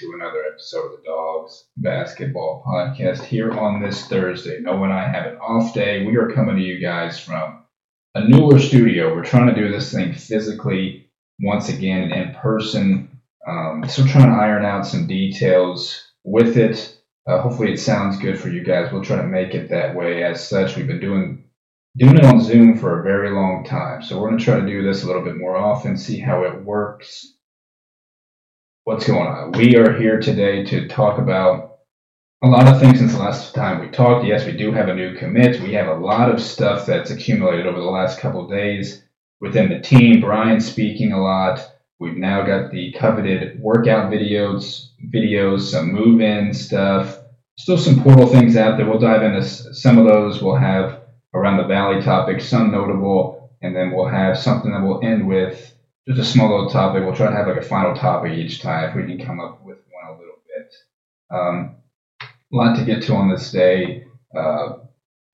into another episode of the Dogs Basketball Podcast here on this Thursday. Noah and I have an off day. We are coming to you guys from a newer studio. We're trying to do this thing physically once again in person. Um, still trying to iron out some details with it. Uh, hopefully, it sounds good for you guys. We'll try to make it that way. As such, we've been doing doing it on Zoom for a very long time. So we're going to try to do this a little bit more often, see how it works what's going on. We are here today to talk about a lot of things since the last time we talked. Yes, we do have a new commit. We have a lot of stuff that's accumulated over the last couple days within the team. Bryan speaking a lot. We've now got the coveted workout videos, videos, some move-in stuff. Still some portal things out there. We'll dive into some of those. We'll have around the valley topic, some notable, and then we'll have something that we'll end with just a small little topic. We'll try to have like a final topic each time if we can come up with one a little bit. Um, a lot to get to on this day. Uh,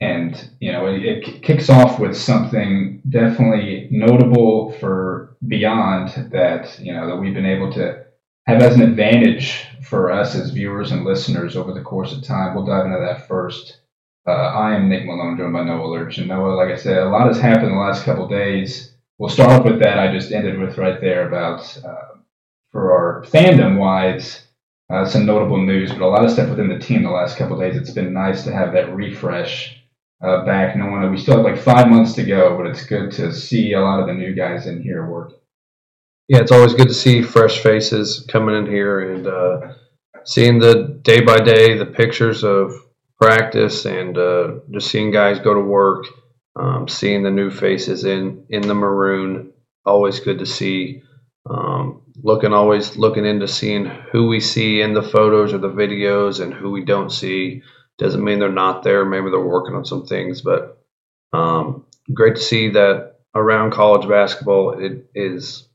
and, you know, it, it, kicks off with something definitely notable for beyond that, you know, that we've been able to have as an advantage for us as viewers and listeners over the course of time. We'll dive into that first. Uh, I am Nick Malone, joined by Noah Lurch. And Noah, like I said, a lot has happened in the last couple days we'll start off with that I just ended with right there about uh, for our fandom wise, uh, some notable news, but a lot of stuff within the team the last couple days. It's been nice to have that refresh uh, back. No one, we still have like five months to go, but it's good to see a lot of the new guys in here work. Yeah, it's always good to see fresh faces coming in here and uh, seeing the day by day, the pictures of practice, and uh, just seeing guys go to work um, seeing the new faces in in the maroon, always good to see. Um, looking always looking into seeing who we see in the photos or the videos and who we don't see. Doesn't mean they're not there. Maybe they're working on some things, but um, great to see that around college basketball it is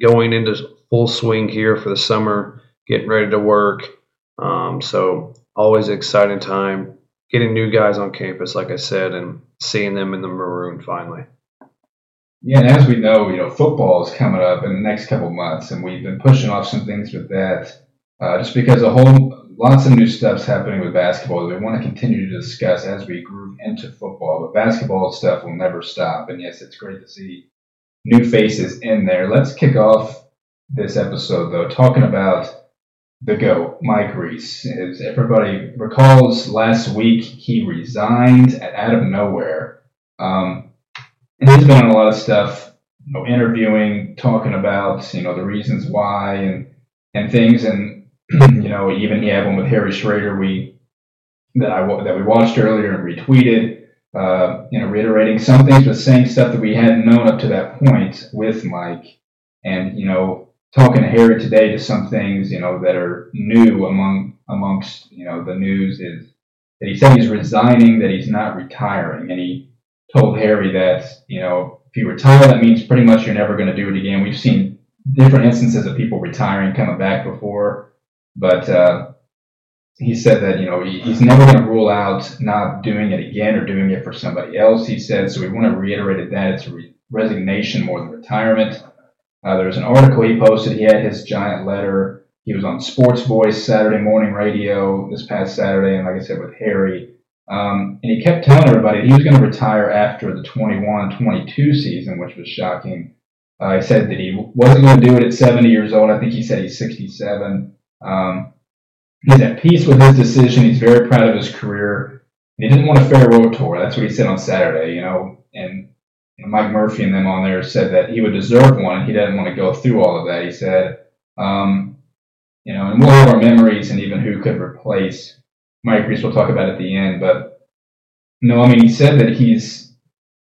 going into full swing here for the summer, getting ready to work. Um, so always exciting time getting new guys on campus, like I said, and seeing them in the maroon finally. Yeah, and as we know, you know, football is coming up in the next couple months, and we've been pushing off some things with that, uh, just because a whole lots of new stuff's happening with basketball that we want to continue to discuss as we groove into football. But basketball stuff will never stop, and yes, it's great to see new faces in there. Let's kick off this episode though, talking about the GOAT, Mike Reis. As everybody recalls, last week he resigned out of nowhere. Um, and he's been on a lot of stuff, you know, interviewing, talking about, you know, the reasons why and, and things. And, you know, even he had one with Harry Schrader we, that I, that we watched earlier and retweeted, uh, you know, reiterating some things, but saying stuff that we hadn't known up to that point with Mike. And, you know, talking to Harry today to some things, you know, that are new among amongst, you know, the news is that he said he's resigning, that he's not retiring. And he told Harry that, you know, if you retire, that means pretty much you're never going to do it again. We've seen different instances of people retiring, coming back before, but uh, he said that, you know, he, he's never going to rule out not doing it again or doing it for somebody else, he said. So we want to reiterate that it's a re- resignation more than retirement. Uh, there was an article he posted. He had his giant letter. He was on Sports Voice Saturday morning radio this past Saturday, and like I said, with Harry. Um, and he kept telling everybody he was going to retire after the 21-22 season, which was shocking. Uh, he said that he wasn't going to do it at 70 years old. I think he said he's 67. Um, he's at peace with his decision. He's very proud of his career. He didn't want a farewell tour. That's what he said on Saturday, you know. And know, Mike Murphy and them on there said that he would deserve one. He didn't want to go through all of that. He said, um, you know, and we'll have our memories and even who could replace Mike Reis. We'll talk about at the end, but no, I mean, he said that he's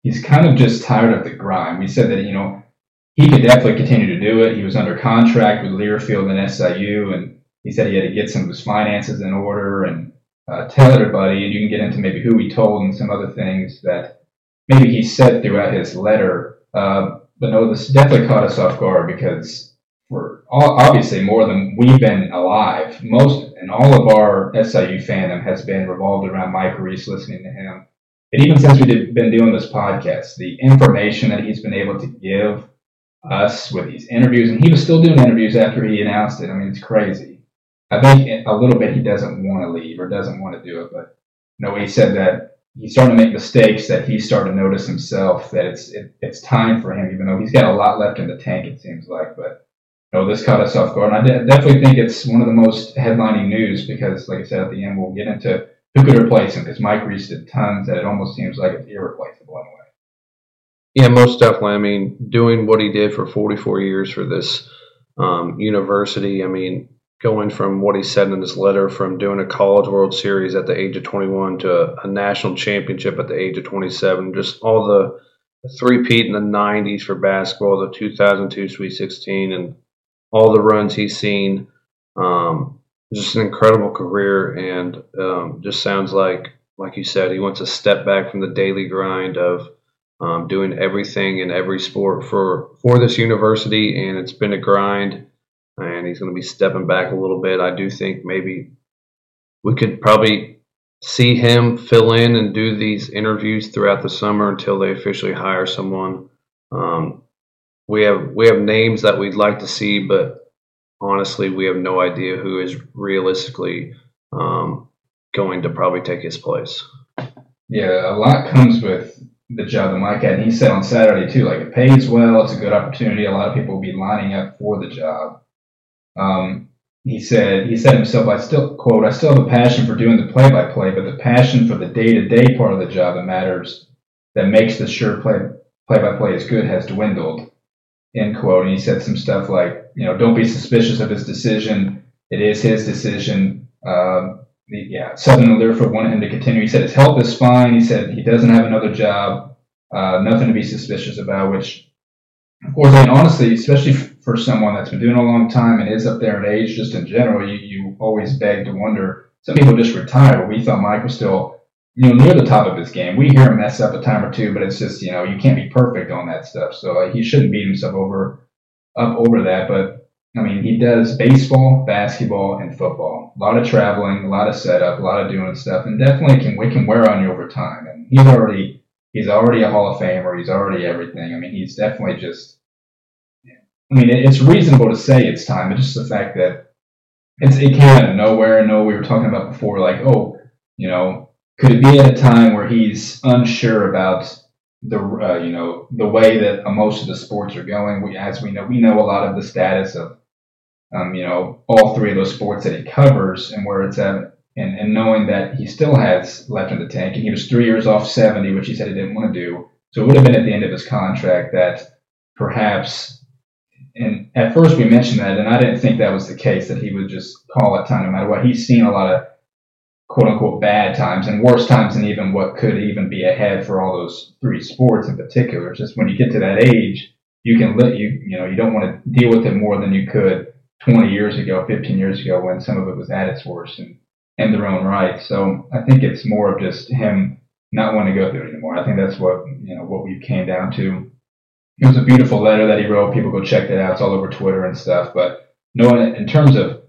he's kind of just tired of the grind. He said that you know he could definitely continue to do it. He was under contract with Learfield and SIU, and he said he had to get some of his finances in order and uh, tell everybody. And you can get into maybe who he told and some other things that maybe he said throughout his letter. Uh, but no, this definitely caught us off guard because for obviously more than we've been alive, most and all of our SIU fandom has been revolved around Mike Reis listening to him. And even since we've been doing this podcast, the information that he's been able to give us with these interviews, and he was still doing interviews after he announced it. I mean, it's crazy. I think a little bit he doesn't want to leave or doesn't want to do it, but know, he said that he's starting to make mistakes that he's starting to notice himself that it's it, it's time for him, even though he's got a lot left in the tank. It seems like, but you know, this caught us off guard. And I de- definitely think it's one of the most headlining news because, like I said at the end, we'll get into who could replace him because Mike Reis did tons that it almost seems like it's irreplaceable in a way. Yeah, most definitely. I mean, doing what he did for 44 years for this um, university, I mean, going from what he said in his letter from doing a college world series at the age of 21 to a national championship at the age of 27 just all the, three-peat in the 90s for basketball the 2002 sweet 16 and all the runs he's seen. Um, just an incredible career and um, just sounds like like you said he wants to step back from the daily grind of um, doing everything in every sport for for this university and it's been a grind and he's going to be stepping back a little bit. I do think maybe we could probably see him fill in and do these interviews throughout the summer until they officially hire someone. Um, we have we have names that we'd like to see, but honestly, we have no idea who is realistically um, going to probably take his place. Yeah, a lot comes with the job that Mike had. And he said on Saturday too, like it pays well, it's a good opportunity. A lot of people will be lining up for the job. Um, he said he said himself, I still quote, I still have a passion for doing the play by play, but the passion for the day to day part of the job that matters that makes the sure play play by play as good has dwindled. End quote. And he said some stuff like, you know, don't be suspicious of his decision. It is his decision. Um, yeah, Southern Illinois wanted him to continue. He said his health is fine. He said he doesn't have another job. Uh, nothing to be suspicious about. Which, of course, I mean, honestly, especially for someone that's been doing a long time and is up there in age, just in general, you, you always beg to wonder. Some people just retire. We thought Mike was still, you know, near the top of his game. We hear him mess up a time or two, but it's just, you know, you can't be perfect on that stuff. So uh, he shouldn't beat himself over up over that. But I mean, he does baseball, basketball, and football. A lot of traveling, a lot of setup, a lot of doing stuff, and definitely can we can wear on you over time. And he's already he's already a Hall of Famer. He's already everything. I mean, he's definitely just I mean, it's reasonable to say it's time. It's just the fact that it's it came out of nowhere. I know we were talking about before, like, oh, you know, could it be at a time where he's unsure about the uh, you know the way that most of the sports are going? We, as we know, we know a lot of the status of um, you know all three of those sports that he covers and where it's at. And, and knowing that he still has left in the tank, and he was three years off 70, which he said he didn't want to do. So it would have been at the end of his contract that perhaps and at first we mentioned that, and I didn't think that was the case that he would just call it time no matter what. He's seen a lot of quote unquote bad times and worse times than even what could even be ahead for all those three sports in particular. Just when you get to that age, you can let you you know you don't want to deal with it more than you could 20 years ago, 15 years ago when some of it was at its worst and in their own right. So I think it's more of just him not wanting to go through it anymore. I think that's what you know what we came down to it was a beautiful letter that he wrote. People go check that out. It's all over Twitter and stuff. But no, in terms of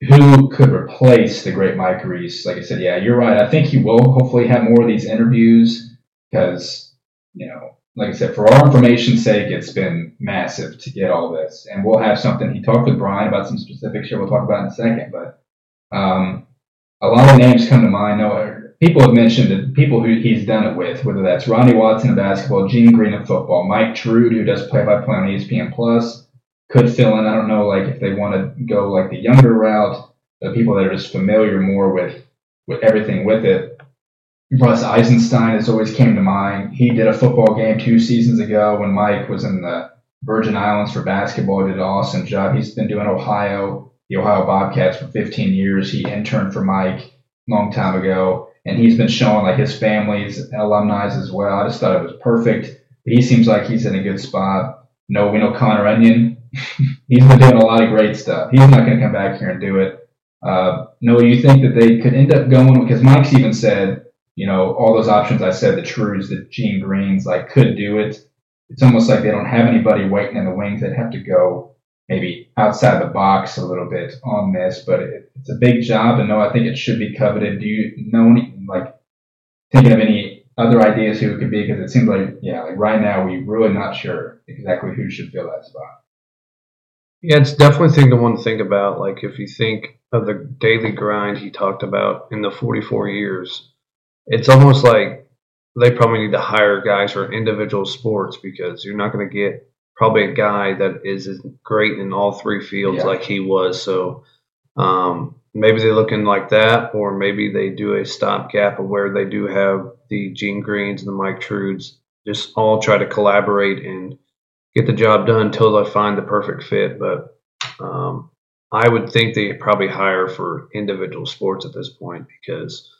who could replace the great Mike Reis, like I said, yeah, you're right. I think he will hopefully have more of these interviews because, you know, like I said, for our information's sake, it's been massive to get all this. And we'll have something. He talked with Bryan about some specifics here we'll talk about in a second. But um, a lot of names come to mind. No, people have mentioned that people who he's done it with, whether that's Ronnie Watson of basketball, Gene Green of football, Mike Trude, who does play-by-play on ESPN Plus, could fill in. I don't know, like if they want to go like the younger route, the people that are just familiar more with with everything with it. Russ Eisenstein has always came to mind. He did a football game two seasons ago when Mike was in the Virgin Islands for basketball. He Did an awesome job. He's been doing Ohio, the Ohio Bobcats for 15 years. He interned for Mike long time ago and he's been showing like his family's alumni as well. I just thought it was perfect. He seems like he's in a good spot. No, we know Connor Onion. he's been doing a lot of great stuff. He's not going to come back here and do it. Uh, no, you think that they could end up going because Mike's even said, you know, all those options I said, the Trues, the Gene Greens, like could do it. It's almost like they don't have anybody waiting in the wings. They'd have to go maybe outside the box a little bit on this, but it, it's a big job, and no, I think it should be coveted. Do you know any, thinking of any other ideas who it could be? Because it seems like, yeah, like right now we're really not sure exactly who should fill that spot. Yeah, it's definitely thing to want to think about. Like if you think of the daily grind he talked about in the 44 years, it's almost like they probably need to hire guys for individual sports because you're not going to get probably a guy that is great in all three fields yeah. like he was. So um, maybe they're looking like that, or maybe they do a stopgap of where they do have the Gene Greens and the Mike Trudes just all try to collaborate and get the job done until they find the perfect fit. But um, I would think they probably hire for individual sports at this point because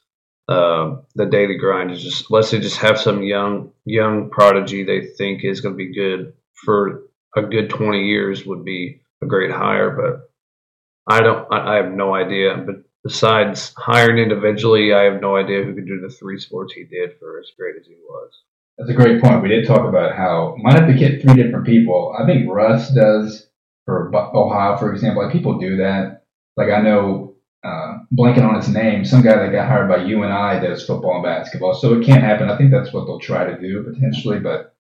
uh, the daily grind is just let's say just have some young young prodigy they think is going to be good for a good 20 years would be a great hire. But I don't, I, I have no idea. But besides hiring individually, I have no idea who could do the three sports he did for as great as he was. That's a great point. We did talk about how might have to get three different people. I think Russ does for Ohio, for example. Like people do that. Like I know, uh, blanking on his name, some guy that got hired by UNI does football and basketball. So it can't happen. I think that's what they'll try to do potentially. But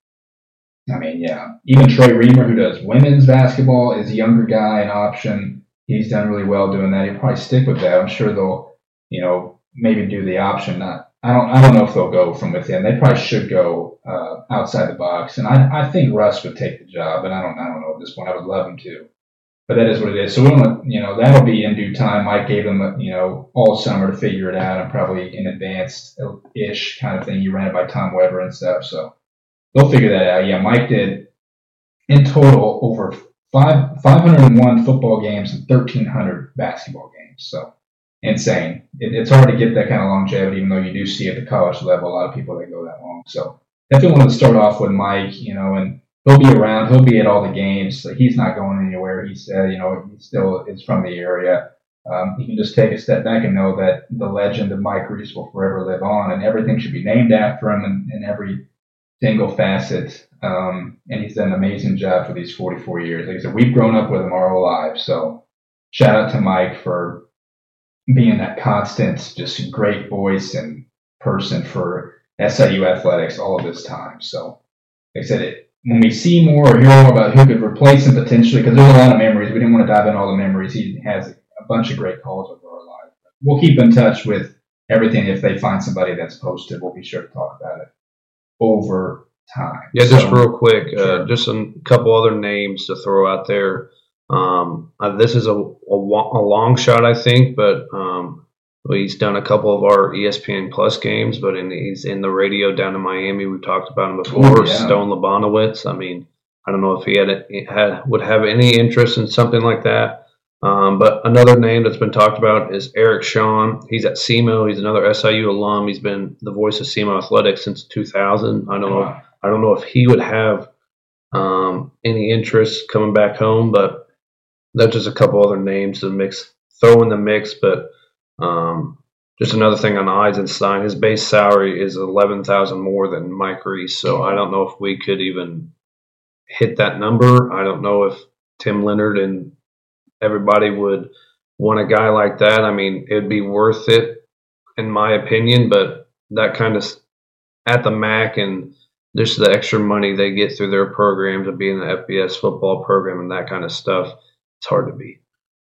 I mean, yeah, even Trey Reamer, who does women's basketball, is a younger guy, an option. He's done really well doing that. He'll probably stick with that. I'm sure they'll, you know, maybe do the option, not I don't I don't know if they'll go from within. They probably should go uh, outside the box, and I, I think Russ would take the job, and I don't I don't know at this point. I would love him to, but that is what it is. So we don't you know that'll be in due time. Mike gave them you know all summer to figure it out, and probably in advanced ish kind of thing. You ran it by Tom Weber and stuff, so they'll figure that out. Yeah, Mike did in total over five 501 football games and 1,300 basketball games. So insane. It, it's hard to get that kind of longevity, even though you do see at the college level a lot of people that go that long. So definitely want to start off with Mike, you know, and he'll be around. He'll be at all the games. He's not going anywhere. He said, you know, he still is from the area. Um, he can just take a step back and know that the legend of Mike Reis will forever live on, and everything should be named after him and, in every single facet. Um, and he's done an amazing job for these 44 years. Like I said, we've grown up with him our whole lives. So shout out to Mike for being that constant, just great voice and person for SIU athletics all of this time. So, like I said, it, when we see more or hear more about who could replace him potentially, because there's a lot of memories, we didn't want to dive in all the memories. He has a bunch of great calls over our lives. We'll keep in touch with everything. If they find somebody that's posted, we'll be sure to talk about it over time. Yeah, so, just real quick, uh, sure. uh, just a couple other names to throw out there. Um, uh, this is a, a, a, long shot, I think, but um, he's done a couple of our ESPN Plus games, but in, he's in the radio down in Miami. We've talked about him before. yeah. Stone Labanowitz. I mean, I don't know if he had had would have any interest in something like that. Um, but another name that's been talked about is Eric Sean. He's at SEMO. He's another SIU alum. He's been the voice of SEMO athletics since 2000. I don't know. If, I don't know if he would have um, any interest coming back home, but that's just a couple other names to mix, throw in the mix. But um, just another thing on Eisenstein, his base salary is eleven thousand more than Mike Reis. so I don't know if we could even hit that number. I don't know if Tim Leonard and everybody would want a guy like that. I mean, it'd be worth it in my opinion, but that kind of at the MAC and just the extra money they get through their programs of being the FBS football program and that kind of stuff it's hard to beat.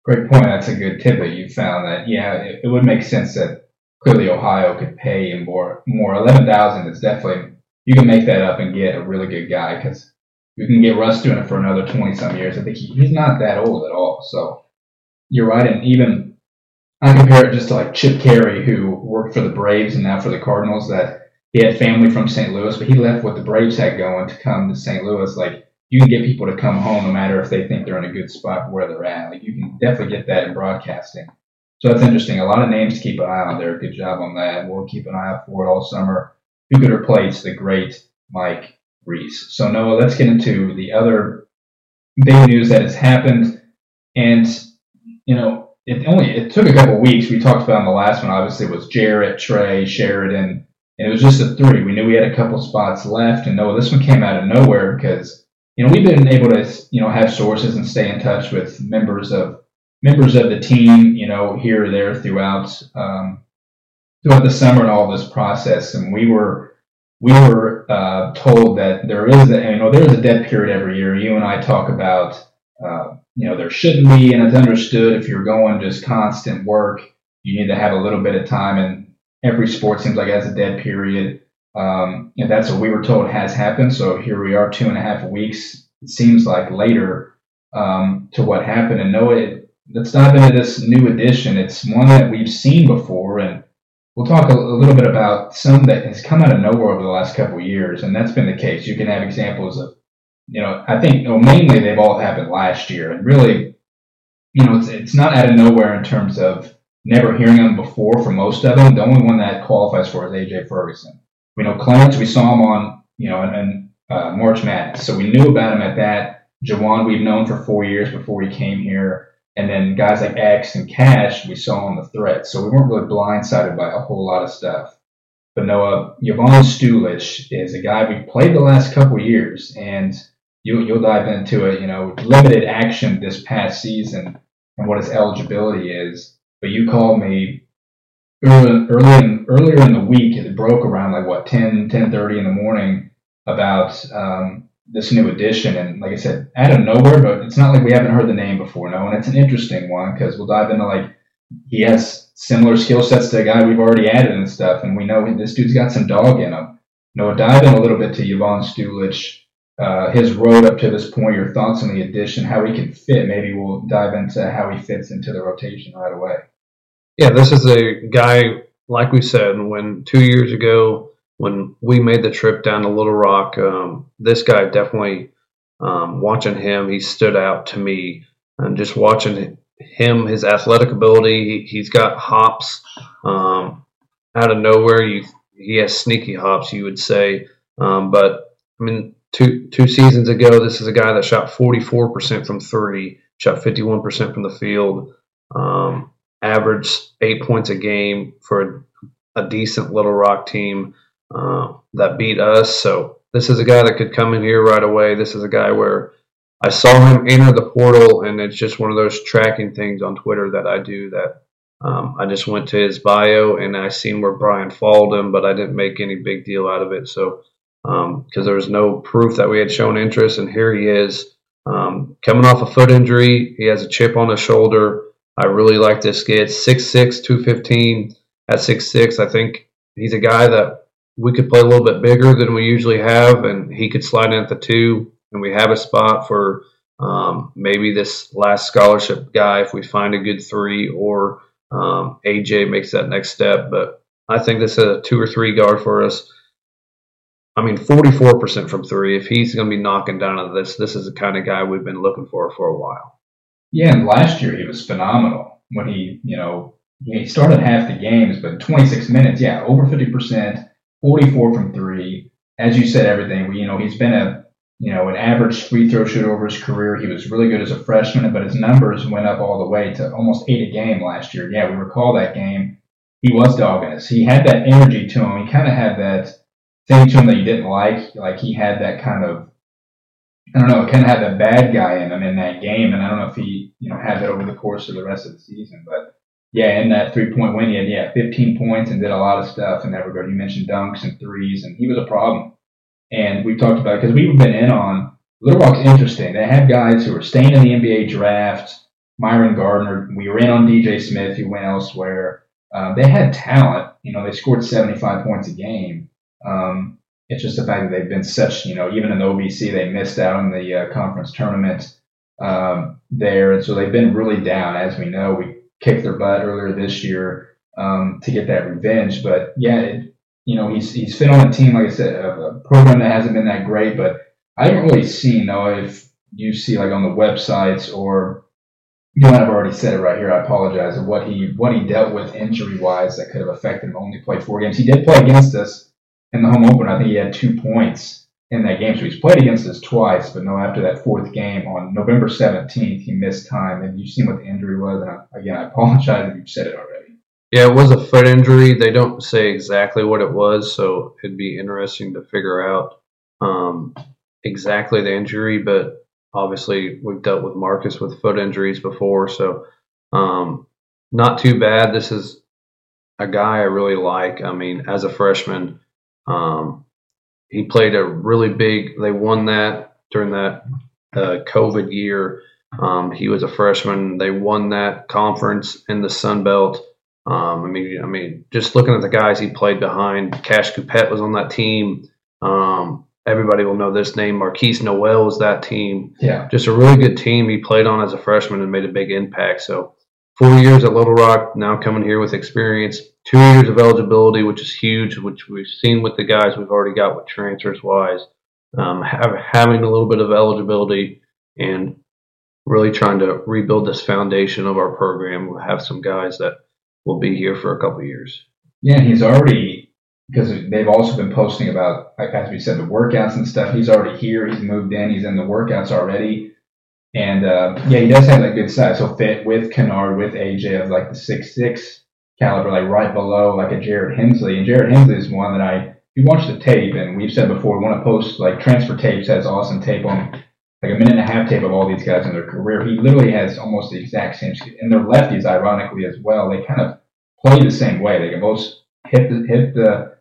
Great point. That's a good tip that you found. That yeah, it, it would make sense that clearly Ohio could pay more. More eleven thousand is definitely you can make that up and get a really good guy because you can get Russ doing it for another twenty some years. I think he, he's not that old at all. So you're right, and even I compare it just to like Chip Caray, who worked for the Braves and now for the Cardinals. That he had family from St. Louis, but he left what the Braves had going to come to St. Louis. Like you can get people to come home no matter if they think they're in a good spot where they're at. Like you can definitely get that in broadcasting. So that's interesting. A lot of names to keep an eye on there. Good job on that. We'll keep an eye out for it all summer. Who could replace the great Mike Reis? So Noah, let's get into the other big news that has happened. And you know, it only it took a couple weeks. We talked about in the last one. Obviously, was Jarrett, Trey, Sheridan, and it was just a three. We knew we had a couple spots left, and Noah, this one came out of nowhere because you know, we've been able to, you know, have sources and stay in touch with members of members of the team, you know, here or there throughout um, throughout the summer and all this process. And we were we were uh, told that there is a you know there is a dead period every year. You and I talk about uh, you know there shouldn't be, and it's understood if you're going just constant work, you need to have a little bit of time. And every sport seems like it has a dead period. Um, and that's what we were told has happened. So here we are, two and a half weeks. It seems like later um, to what happened. And no, it, let's dive into this new edition. It's one that we've seen before, and We'll talk a, little bit about some that has come out of nowhere over the last couple of years, and that's been the case. You can have examples of, you know, I think you know, mainly they've all happened last year, and really, you know, it's it's not out of nowhere in terms of never hearing them before for most of them. The only one that qualifies for is AJ Ferguson. We know Clarence, we saw him on, you know, in, in uh, March Madness, so we knew about him at that. Juwan, we've known for four years before he came here. And then guys like X and Cash, we saw on the threat. So we weren't really blindsided by a whole lot of stuff. But Noah, Yvonne Stulic is a guy we played the last couple years, and you, you'll dive into it, you know, limited action this past season and what his eligibility is. But you called me early, early in, earlier in the week, it broke around like what, 10, 10.30 in the morning about um, this new edition. And like I said, out of nowhere, but it's not like we haven't heard the name before, no. And it's an interesting one because we'll dive into like he has similar skill sets to a guy we've already added and stuff, and we know this dude's got some dog in him. Noah, dive in a little bit to Yvonne Stulic, uh, his road up to this point, your thoughts on the addition, how he can fit. Maybe we'll dive into how he fits into the rotation right away. Yeah, this is a guy, like we said, when two years ago when we made the trip down to Little Rock, um, this guy definitely, um, watching him, he stood out to me. And just watching him, his athletic ability, he, has got hops um, out of nowhere. You, he has sneaky hops, you would say. Um, but I mean, two two seasons ago, this is a guy that shot 44% from three, shot 51% from the field, um, averaged eight points a game for a, a decent Little Rock team. Uh, that beat us. So this is a guy that could come in here right away. This is a guy where I saw him enter the portal, and it's just one of those tracking things on Twitter that I do that um, I just went to his bio and I seen where Bryan followed him, but I didn't make any big deal out of it. So because um, there was no proof that we had shown interest, and here he is um, coming off a foot injury. He has a chip on his shoulder. I really like this kid. 6'6", 215. At 6'6", I think he's a guy that we could play a little bit bigger than we usually have, and he could slide in at the two, and we have a spot for um, maybe this last scholarship guy if we find a good three, or um, AJ makes that next step. But I think this is a two or three guard for us. I mean, 44% from three. If he's going to be knocking down on this, this is the kind of guy we've been looking for for a while. Yeah, and last year he was phenomenal when he, you know, he started half the games, but 26 minutes, yeah, over 50%. 44 from three. As you said, everything. You know, he's been a you know an average free throw shooter over his career. He was really good as a freshman, but his numbers went up all the way to almost eight a game last year. Yeah, we recall that game. He was dogging us. He had that energy to him. He kind of had that thing to him that you didn't like. Like he had that kind of I don't know, kind of had that bad guy in him in that game, and I don't know if he, you know, had that over the course of the rest of the season. But yeah, in that three point win, he had yeah 15 points and did a lot of stuff in that regard. You mentioned dunks and threes, and he was a problem. And we've talked about because we've been in on Little Rock's interesting. They have guys who are staying in the NBA draft. Myron Gardner, we were in on DJ Smith, who went elsewhere. Uh, they had talent. You know, they scored 75 points a game. Um, it's just the fact that they've been such, you know, even in the OVC, they missed out on the uh, conference tournament um, there. And so they've been really down, as we know. We kicked their butt earlier this year um, to get that revenge. But yeah, it, you know, he's he's fit on a team, like I said, a, program that hasn't been that great. But I haven't really seen though if you see like on the websites or you might have already said it right here. I apologize of what he what he dealt with injury wise that could have affected him. Only played four games. He did play against us in the home opener. I think he had two points in that game. So he's played against us twice, but no, after that fourth game on November 17th, he missed time. And you've seen what the injury was. And I, again, I apologize if you've said it already. Yeah, it was a foot injury. They don't say exactly what it was, so it'd be interesting to figure out um, exactly the injury. But obviously, we've dealt with Marcus with foot injuries before, so um, not too bad. This is a guy I really like. I mean, as a freshman, um, he played a really big. They won that during that uh, COVID year. Um, he was a freshman. They won that conference in the Sun Belt. Um, I mean, I mean, just looking at the guys he played behind, Cash Coupette was on that team. Um, everybody will know this name. Markquis Nowell was that team. Yeah. Just a really good team he played on as a freshman and made a big impact. So four years at Little Rock, now coming here with experience, two years of eligibility, which is huge, which we've seen with the guys we've already got with transfers wise. Um, have, having a little bit of eligibility and really trying to rebuild this foundation of our program. We'll have some guys that will be here for a couple years. Yeah, he's already because they've also been posting about, as we said, the workouts and stuff. He's already here. He's moved in. He's in the workouts already. And uh, yeah, he does have that good size. He'll fit with Kennard, with AJ of like the six six caliber, like right below like a Jarrett Hensley. And Jarrett Hensley is one that I, you watch the tape, and we've said before, we want to post like transfer tapes has awesome tape on like a minute and a half tape of all these guys in their career. He literally has almost the exact same, and they're lefties, ironically as well. They kind of play the same way. They can both hit the hit the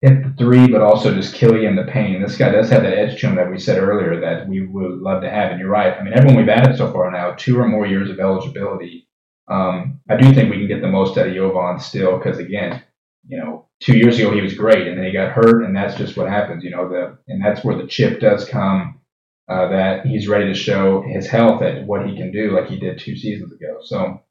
hit the three, but also just kill you in the pain. This guy does have that edge to him that we said earlier that we would love to have. And you're right. I mean, everyone we've added so far now, two or more years of eligibility. Um, I do think we can get the most out of Jovan still because again, you know, two years ago he was great, and then he got hurt, and that's just what happens. You know, the and that's where the chip does come. Uh, that he's ready to show his health at what he can do, like he did two seasons ago. So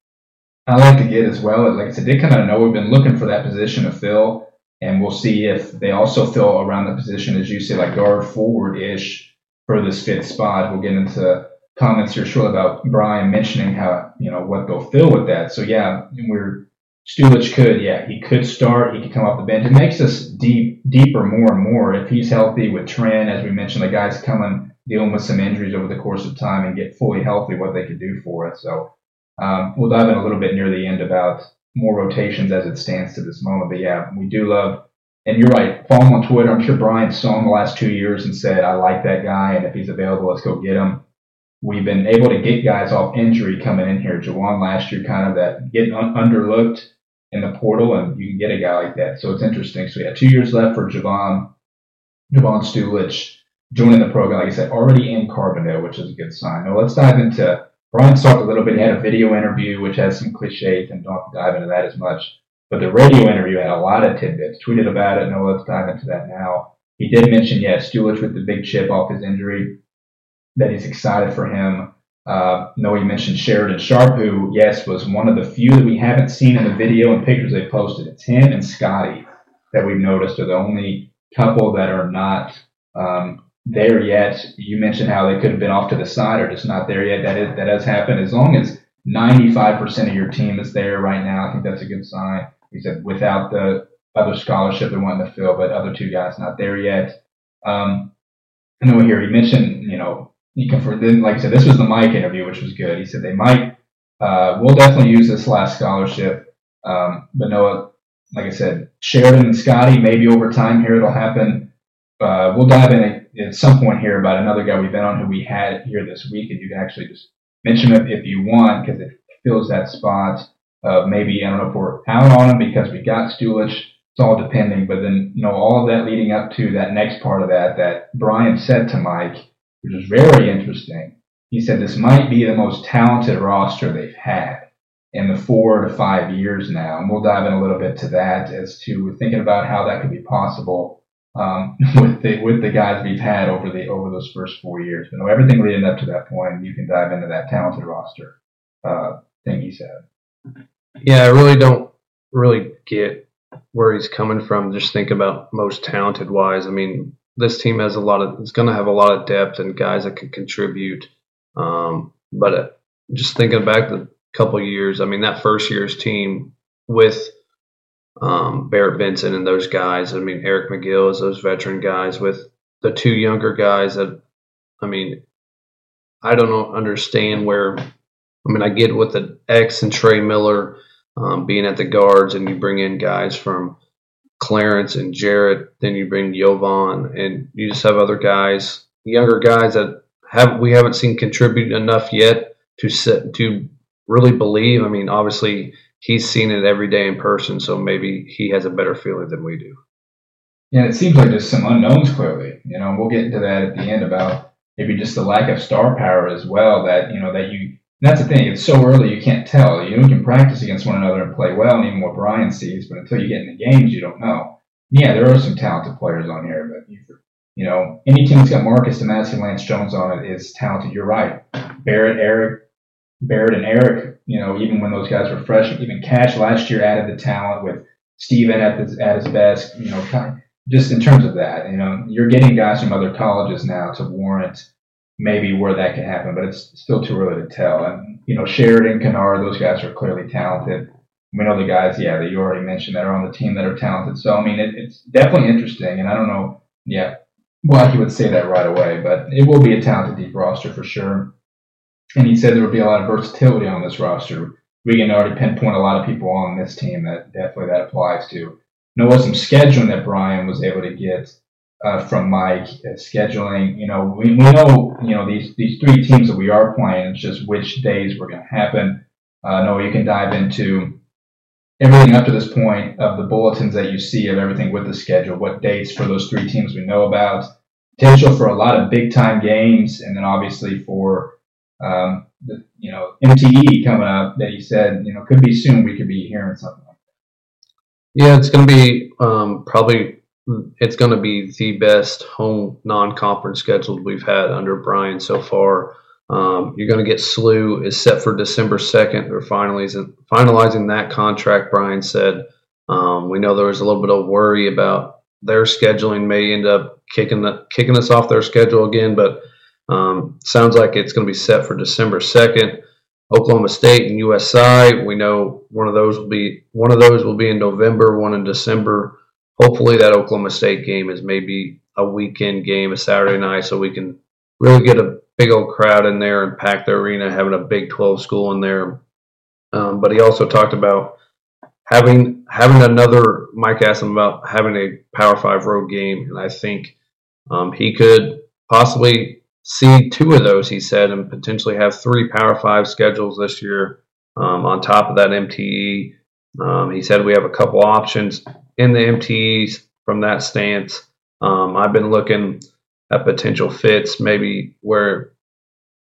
I like to get as well. Like I said, they kind of know we've been looking for that position to fill and we'll see if they also fill around the position, as you say, like guard forward ish for this fifth spot. We'll get into comments here shortly about Bryan mentioning how, you know, what they'll fill with that. So, yeah, we're Stulic could, yeah, he could start. He could come off the bench. It makes us deep, deeper more and more if he's healthy with Trent, as we mentioned, the guys coming dealing with some injuries over the course of time and get fully healthy, what they could do for us. So um, we'll dive in a little bit near the end about more rotations as it stands to this moment. But yeah, we do love, and you're right. Follow him on Twitter. I'm sure Bryan saw him the last two years and said, I like that guy, and if he's available, let's go get him. We've been able to get guys off injury coming in here. Jawan last year, kind of that getting un- underlooked in the portal, and you can get a guy like that. So it's interesting. So yeah, two years left for Javon, Javon Stulic joining the program. Like I said, already in Carbondale, which is a good sign. Now let's dive into Bryan talked a little bit. He had a video interview, which has some cliches, and don't dive into that as much. But the radio interview had a lot of tidbits. Tweeted about it. No, let's dive into that now. He did mention, yeah, Stulic with the big chip off his injury, that he's excited for him. Uh, no, he mentioned Sheridan Sharp, who, yes, was one of the few that we haven't seen in the video and pictures they posted. It's him and Scotty that we've noticed are the only couple that are not um, there yet. You mentioned how they could have been off to the side or just not there yet. That is, that has happened. As long as 95% of your team is there right now, I think that's a good sign. He said without the other scholarship they're wanting to fill, but other two guys not there yet. Um, I know here he mentioned, you know, he confirmed. Then, like I said, this was the Mike interview, which was good. He said they might, uh, we'll definitely use this last scholarship. Um, but Noah, like I said, Sheridan and Scotty, maybe over time here it'll happen. Uh, we'll dive in at some point here about another guy we've been on who we had here this week, and you can actually just mention him if you want because it fills that spot. Uh, maybe I don't know if we're out on him because we got Stulic. It's all depending, but then you know all of that leading up to that next part of that that Bryan said to Mike, which is very interesting. He said this might be the most talented roster they've had in the four to five years now, and we'll dive in a little bit to that as to thinking about how that could be possible um, with the with the guys we've had over the over those first four years. Know, everything leading up to that point, you can dive into that talented roster uh, thing he said. Yeah, I really don't really get where he's coming from. Just think about most talented wise. I mean, this team has a lot of. It's going to have a lot of depth and guys that can contribute. Um, but uh, just thinking back the couple years, I mean, that first year's team with um, Barrett Benson and those guys. I mean, Eric McGill is those veteran guys with the two younger guys that, I mean, I don't understand where, I mean, I get with the X and Trey Miller um, being at the guards and you bring in guys from Clarence and Jarrett, then you bring Jovan and you just have other guys, younger guys that have we haven't seen contribute enough yet to set, to really believe. I mean, obviously he's seen it every day in person, so maybe he has a better feeling than we do. Yeah, it seems like there's some unknowns clearly. You know, we'll get into that at the end about maybe just the lack of star power as well. That you know that you. That's the thing. It's so early you can't tell. You, know, can practice against one another and play well, and even what Bryan sees. But until you get in the games, you don't know. Yeah, there are some talented players on here, but you, know, any team that's got Marcus Domask, Lance Jones on it is talented. You're right. Barrett, Eric, Barrett, and Eric. You know, even when those guys were fresh, even Cash last year added the talent with Steven at his at his best. You know, kind of, just in terms of that, you know, you're getting guys from other colleges now to warrant maybe where that can happen, but it's still too early to tell. And you know, Sheridan, Kennard, those guys are clearly talented. We know the guys, yeah, that you already mentioned that are on the team that are talented. So I mean, it, it's definitely interesting, and I don't know, yeah, why he would say that right away, but it will be a talented deep roster for sure. And he said there would be a lot of versatility on this roster. We can already pinpoint a lot of people on this team that definitely that applies to know what some scheduling that Bryan was able to get uh, from Mike. Uh, scheduling, you know, we, we know, you know, these these three teams that we are playing. It's just which days were going to happen. Uh, no, you can dive into everything up to this point of the bulletins that you see of everything with the schedule, what dates for those three teams we know about, potential for a lot of big time games, and then obviously for um, the you know MTE coming up that he said you know could be soon. We could be hearing something. like that. Yeah, it's going to be um, probably it's going to be the best home non-conference schedule we've had under Bryan so far. Um, you're going to get SLU is set for December 2nd. They're finalizing finalizing that contract. Bryan said um, we know there was a little bit of worry about their scheduling may end up kicking the, kicking us off their schedule again, but um, sounds like it's going to be set for December 2nd. Oklahoma State and USI. We know one of those will be one of those will be in November, one in December. Hopefully, that Oklahoma State game is maybe a weekend game, a Saturday night, so we can really get a big old crowd in there and pack the arena, having a Big 12 school in there. Um, but he also talked about having having another. Mike asked him about having a Power Five road game, and I think um, he could possibly see two of those, he said, and potentially have three Power Five schedules this year um, on top of that MTE. Um, he said we have a couple options in the MTEs from that stance. Um, I've been looking at potential fits, maybe where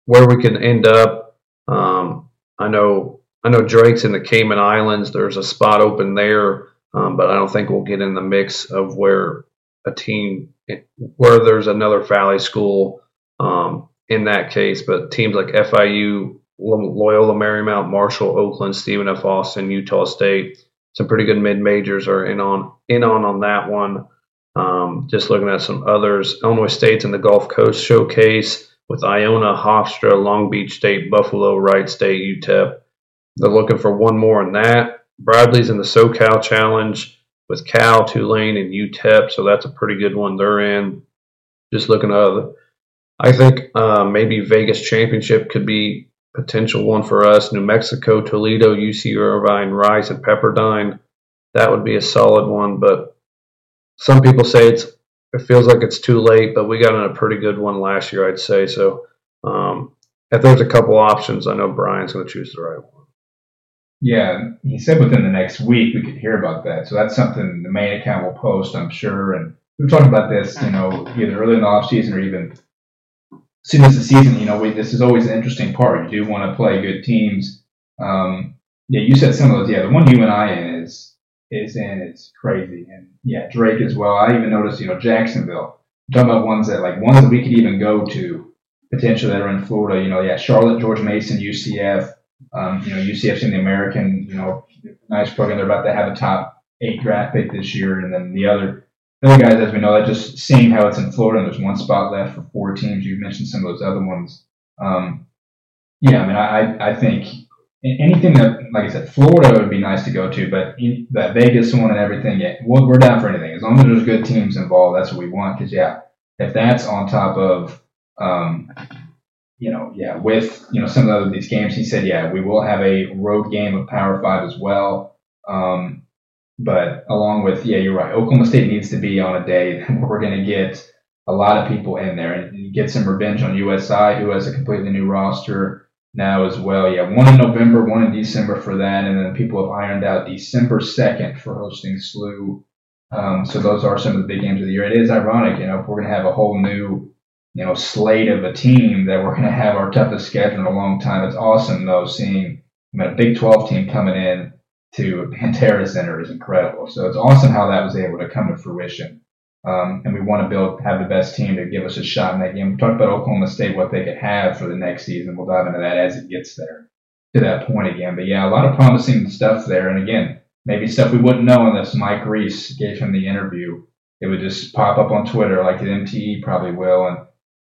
where we can end up. Um, I know I know Drake's in the Cayman Islands. There's a spot open there, um, but I don't think we'll get in the mix of where a team where there's another Valley school um, in that case. But teams like FIU, Loyola Marymount, Marshall, Oakland, Stephen F. Austin, Utah State, some pretty good mid majors are in on in on on that one. Um, just looking at some others, Illinois State's in the Gulf Coast Showcase with Iona, Hofstra, Long Beach State, Buffalo, Wright State, UTEP. They're looking for one more in that. Bradley's in the SoCal Challenge with Cal, Tulane, and UTEP, so that's a pretty good one they're in. Just looking at other I think uh, maybe Vegas Championship could be potential one for us. New Mexico, Toledo, UC Irvine, Rice, and Pepperdine. That would be a solid one. But some people say it's it feels like it's too late. But we got in a pretty good one last year, I'd say. So um, if there's a couple options, I know Bryan's going to choose the right one. Yeah, he said within the next week we could hear about that. So that's something the main account will post, I'm sure. And we've talked about this, you know, either early in the off season or even soon as the season, you know, we, this is always an interesting part. You do want to play good teams. Um, yeah, you said some of those. Yeah, the one you and I in is is in is crazy, and yeah, Drake as well. I even noticed, you know, Jacksonville. I'm talking about ones that like ones that we could even go to potentially that are in Florida. You know, yeah, Charlotte, George Mason, UCF. Um, you know, UCF's in the American. You know, nice program. They're about to have a top eight draft pick this year, and then the other other guys, as we know, that just seeing how it's in Florida and there's one spot left for four teams. You mentioned some of those other ones. Um, yeah, I mean, I, I think anything that, like I said, Florida would be nice to go to, but that Vegas one and everything, yeah, we're down for anything. As long as there's good teams involved, that's what we want. Because, yeah, if that's on top of, um, you know, yeah, with, you know, some of these games, he said, yeah, we will have a road game of Power Five as well. Um, but along with, yeah, you're right. Oklahoma State needs to be on a day where we're going to get a lot of people in there and get some revenge on USI, who has a completely new roster now as well. Yeah, one in November, one in December for that, and then people have ironed out December 2nd for hosting SLU. Um, so those are some of the big games of the year. It is ironic, you know, if we're going to have a whole new, you know, slate of a team that we're going to have our toughest schedule in a long time. It's awesome though seeing I mean, a Big 12 team coming in to Banterra Center is incredible. So it's awesome how that was able to come to fruition. Um, and we want to build, have the best team to give us a shot in that game. We talked about Oklahoma State, what they could have for the next season. We'll dive into that as it gets there to that point again. But yeah, a lot of promising stuff there. And again, maybe stuff we wouldn't know unless Mike Reis gave him the interview. It would just pop up on Twitter like the MTE probably will and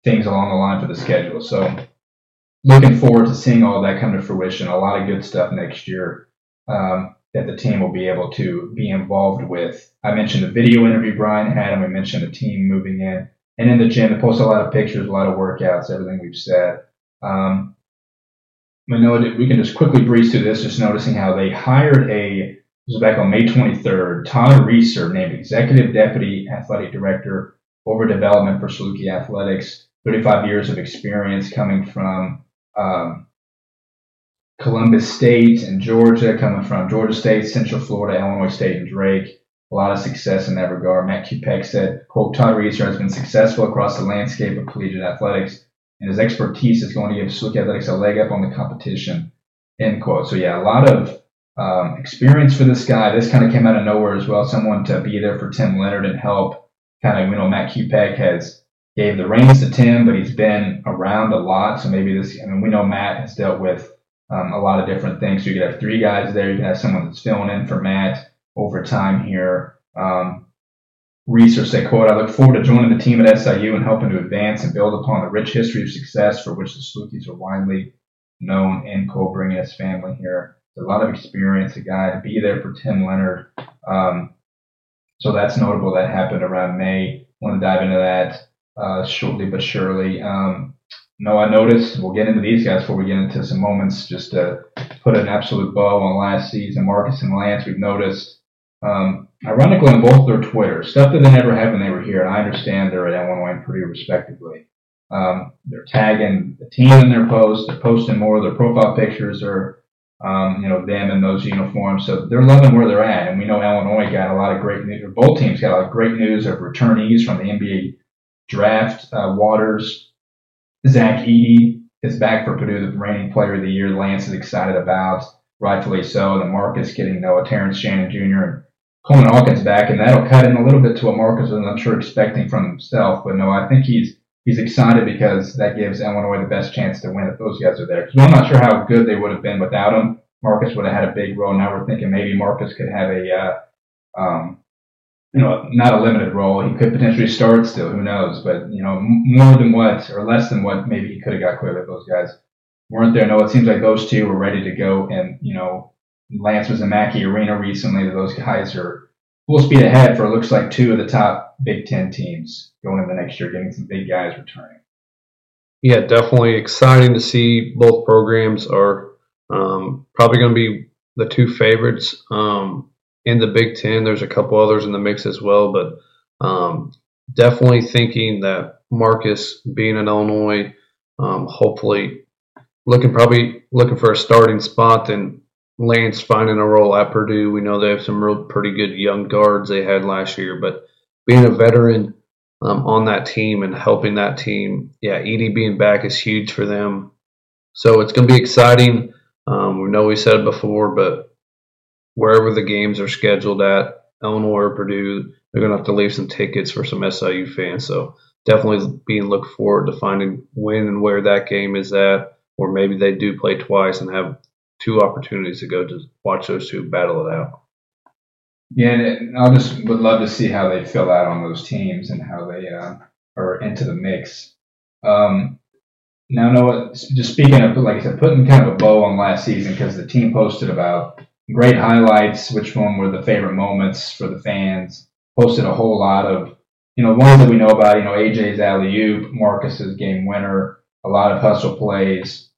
things along the line for the schedule. So looking forward to seeing all that come to fruition. A lot of good stuff next year um, that the team will be able to be involved with. I mentioned the video interview Bryan had, and we mentioned the team moving in. And in the gym, they post a lot of pictures, a lot of workouts, everything we've said. Um, know we can just quickly breeze through this, just noticing how they hired a this was back on May 23rd. Todd Reesor named Executive Deputy Athletic Director over Development for Saluki Athletics. 35 years of experience coming from um, Columbus State and Georgia, coming from Georgia State, Central Florida, Illinois State, and Drake. A lot of success in that regard. Matt Kupek said, quote, Todd Reesor has been successful across the landscape of collegiate athletics, and his expertise is going to give Saluki Athletics a leg up on the competition, end quote. So, yeah, a lot of um, experience for this guy. This kind of came out of nowhere as well. Someone to be there for Tim Leonard and help. Kind of, you know, Matt Kupek has gave the reins to Tim, but he's been around a lot. So maybe this, I mean, we know Matt has dealt with um, a lot of different things. So you could have three guys there. You can have someone that's filling in for Matt over time here. Um, Reesor said, quote, I look forward to joining the team at SIU and helping to advance and build upon the rich history of success for which the Salukis are widely known, and quote, bringing his family here a lot of experience, a guy to be there for Tim Leonard. Um, so that's notable. That happened around May. Want to dive into that uh, shortly but surely. Um, no, I noticed. We'll get into these guys before we get into some moments. Just to put an absolute bow on last season, Marcus and Lance. We've noticed, um, ironically, on both their Twitter stuff that they never had when they were here. And I understand they're at Illinois and Purdue, respectively. Um, they're tagging the team in their posts. They're posting more. Of their profile pictures are um, you know, them in those uniforms. So they're loving where they're at. And we know Illinois got a lot of great news, both teams got a lot of great news of returnees from the NBA draft. Uh, Waters, Zach Edey is back for Purdue, the reigning player of the year. Lance is excited about, rightfully so. And Marcus getting Noah Terrence Shannon Jr. and Coleman Hawkins back. And that'll cut in a little bit to what Marcus was, I'm sure, expecting from himself. But no, I think he's he's excited because that gives Illinois the best chance to win if those guys are there. Because I'm not sure how good they would have been without him. Marcus would have had a big role. Now we're thinking maybe Marcus could have a, uh, um, you know, not a limited role. He could potentially start still. Who knows? But you know, more than what or less than what maybe he could have got clear if those guys weren't there. No, it seems like those two were ready to go. And you know, Lance was in Mackey Arena recently. Those guys are full speed ahead for it looks like two of the top Big Ten teams going into the next year, getting some big guys returning. Yeah, definitely exciting to see both programs are um, probably going to be the two favorites um, in the Big Ten. There's a couple others in the mix as well, but um, definitely thinking that Marcus being in Illinois, um, hopefully looking probably looking for a starting spot and Lance finding a role at Purdue. We know they have some real pretty good young guards they had last year, but being a veteran um, on that team and helping that team. Yeah, Edey being back is huge for them. So it's going to be exciting. Um, we know we said it before, but wherever the games are scheduled at, Illinois or Purdue, they're going to have to leave some tickets for some SIU fans. So definitely being looked forward to finding when and where that game is at, or maybe they do play twice and have two opportunities to go to watch those two battle it out. Yeah, and I just would love to see how they fill out on those teams and how they uh, are into the mix. Um, now, Noah, just speaking of, like I said, putting kind of a bow on last season because the team posted about great highlights, which one were the favorite moments for the fans. Posted a whole lot of, you know, ones that we know about, you know, AJ's alley oop, Marcus's game winner, a lot of hustle plays.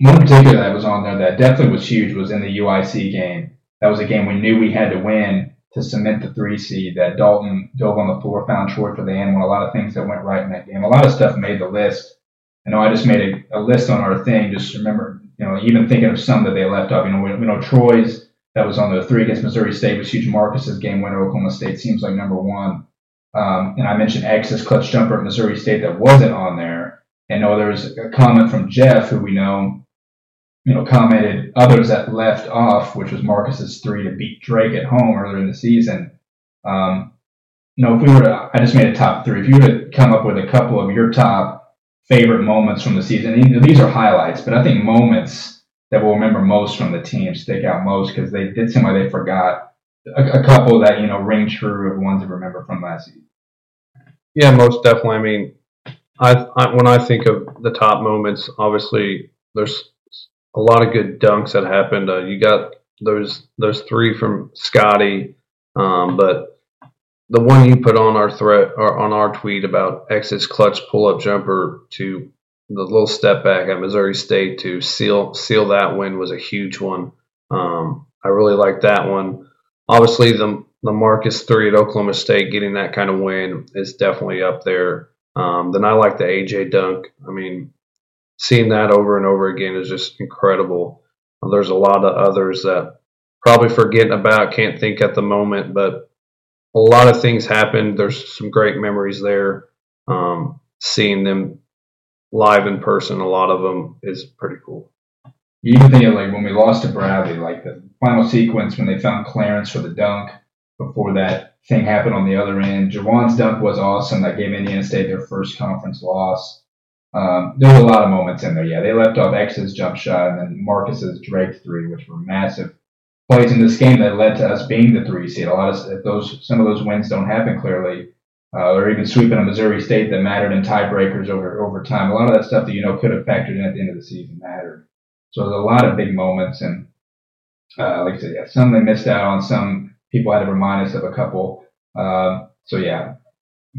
One in particular that was on there that definitely was huge was in the UIC game that was a game we knew we had to win to cement the three seed. That Dalton dove on the floor, found Troy for the end. One a lot of things that went right in that game. A lot of stuff made the list. I know I just made a, a list on our thing. Just remember, you know, even thinking of some that they left off. You know, we, we know Troy's that was on the three against Missouri State was huge. Marcus's game winner, Oklahoma State seems like number one. Um, and I mentioned X's clutch jumper at Missouri State that wasn't on there. And know there was a comment from Jeff, who we know, you know, commented others that left off, which was Marcus's three to beat Drake at home earlier in the season. Um, you know, if we were to, I just made a top three. If you were to come up with a couple of your top favorite moments from the season, these are highlights, but I think moments that we'll remember most from the team stick out most because they did seem like they forgot a, a, couple that you know ring true of ones to remember from last season. Yeah, most definitely. I mean, I, I when I think of the top moments, obviously there's a lot of good dunks that happened. Uh, you got those those three from Scotty, um, but the one you put on our threat or on our tweet about X's clutch pull up jumper to the little step back at Missouri State to seal seal that win was a huge one. Um, I really like that one. Obviously, the the Marcus three at Oklahoma State getting that kind of win is definitely up there. Um, then I like the AJ dunk. I mean, seeing that over and over again is just incredible. There's a lot of others that probably forgetting about, can't think at the moment, but a lot of things happened. There's some great memories there. Um, seeing them live in person, a lot of them is pretty cool. You even think of like when we lost to Bradley, like the final sequence when they found Clarence for the dunk before that thing happened on the other end. Jawan's dunk was awesome. That gave Indiana State their first conference loss. Um, there were a lot of moments in there. Yeah, they left off X's jump shot and then Marcus's Drake three, which were massive plays in this game that led to us being the three seed. A lot of if those some of those wins don't happen clearly, uh, or even sweeping a Missouri State that mattered in tiebreakers over over time. A lot of that stuff that you know could have factored in at the end of the season mattered. So there's a lot of big moments, and uh, like I said, yeah, some they missed out on. Some people had to remind us of a couple. Uh, so yeah,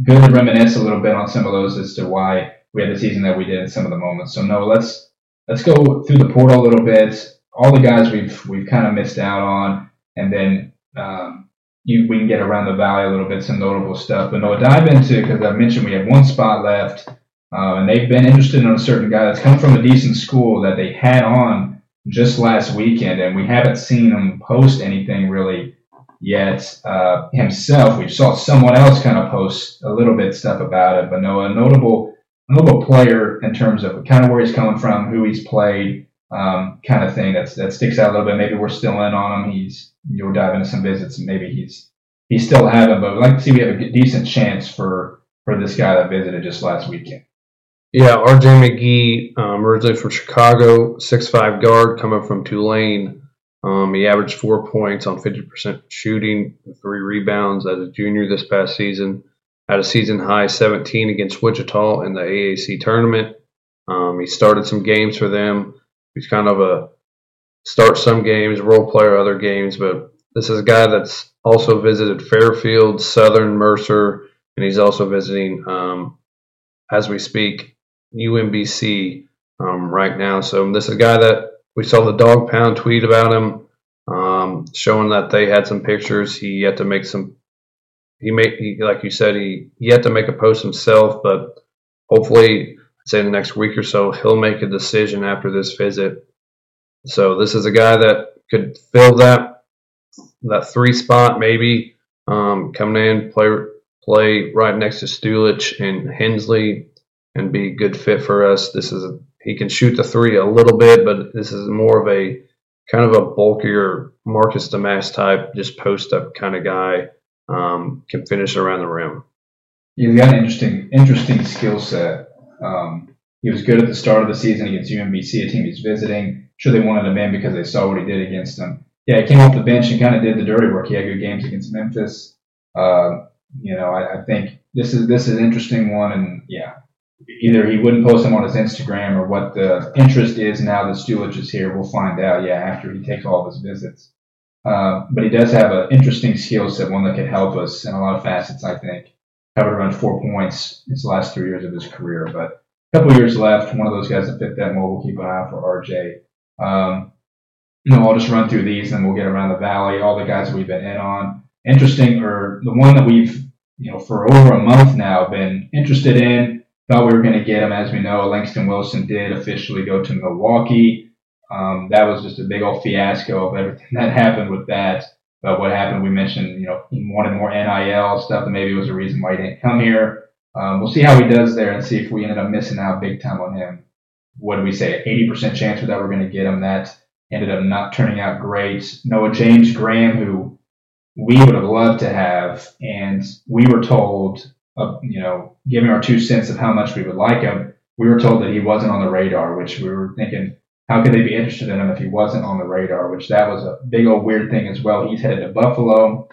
good to reminisce a little bit on some of those as to why we had the season that we did in some of the moments. So no, let's let's go through the portal a little bit. All the guys we've we've kind of missed out on, and then um, you we can get around the valley a little bit, some notable stuff. But no, dive into because I mentioned we have one spot left, uh, and they've been interested in a certain guy that's come from a decent school that they had on just last weekend, and we haven't seen him post anything really yet uh, himself. We saw someone else kind of post a little bit stuff about it, but no, a notable notable player in terms of kind of where he's coming from, who he's played, um, kind of thing that's that sticks out a little bit. Maybe we're still in on him. He's you'll dive into some visits, and maybe he's he's still having, but we'd like to see we have a decent chance for for this guy that visited just last weekend. Yeah, R.J. McGee, um, originally from Chicago, six five guard, coming from Tulane. Um, he averaged four points on 50% shooting, three rebounds as a junior this past season. Had a season high 17 against Wichita in the AAC tournament. Um, he started some games for them. He's kind of a start some games, role player other games, but this is a guy that's also visited Fairfield, Southern, Mercer, and he's also visiting, um, as we speak, UMBC um, right now. So this is a guy that we saw the dog pound tweet about him, um, showing that they had some pictures. He had to make some. He made, he, like you said, he, he had to make a post himself, but hopefully, say in the next week or so, he'll make a decision after this visit. So this is a guy that could fill that that three spot maybe um, coming in play play right next to Stulic and Hensley and be a good fit for us. This is a, he can shoot the three a little bit, but this is more of a kind of a bulkier Marcus Domask type, just post up kind of guy. Um, can finish around the rim. He's got an interesting interesting skill set. Um, he was good at the start of the season against UMBC, a team he's visiting. Sure, they wanted him in because they saw what he did against them. Yeah, he came off the bench and kind of did the dirty work. He had good games against Memphis. Uh, you know, I, I, think this is this is an interesting one, and yeah, either he wouldn't post him on his Instagram or what the interest is now that Stulic is here. We'll find out, yeah, after he takes all of his visits. Uh, but he does have an interesting skill set, one that could help us in a lot of facets, I think. Covered around four points his last three years of his career, but a couple years left. One of those guys that fit that mold. We'll keep an eye out for RJ. Um, you know, I'll just run through these and we'll get around the valley. All the guys that we've been in on. Interesting, or the one that we've, you know, for over a month now been interested in Thought we were going to get him, as we know. Langston Wilson did officially go to Milwaukee. Um, that was just a big old fiasco of everything that happened with that. But what happened, we mentioned, you know, he wanted more NIL stuff, and maybe it was a reason why he didn't come here. Um, we'll see how he does there and see if we ended up missing out big time on him. What did we say? 80% chance that we're going to get him. That ended up not turning out great. Noah James Graham, who we would have loved to have, and we were told, uh, you know, giving our two cents of how much we would like him, we were told that he wasn't on the radar, which we were thinking, how could they be interested in him if he wasn't on the radar? Which that was a big old weird thing as well. He's headed to Buffalo.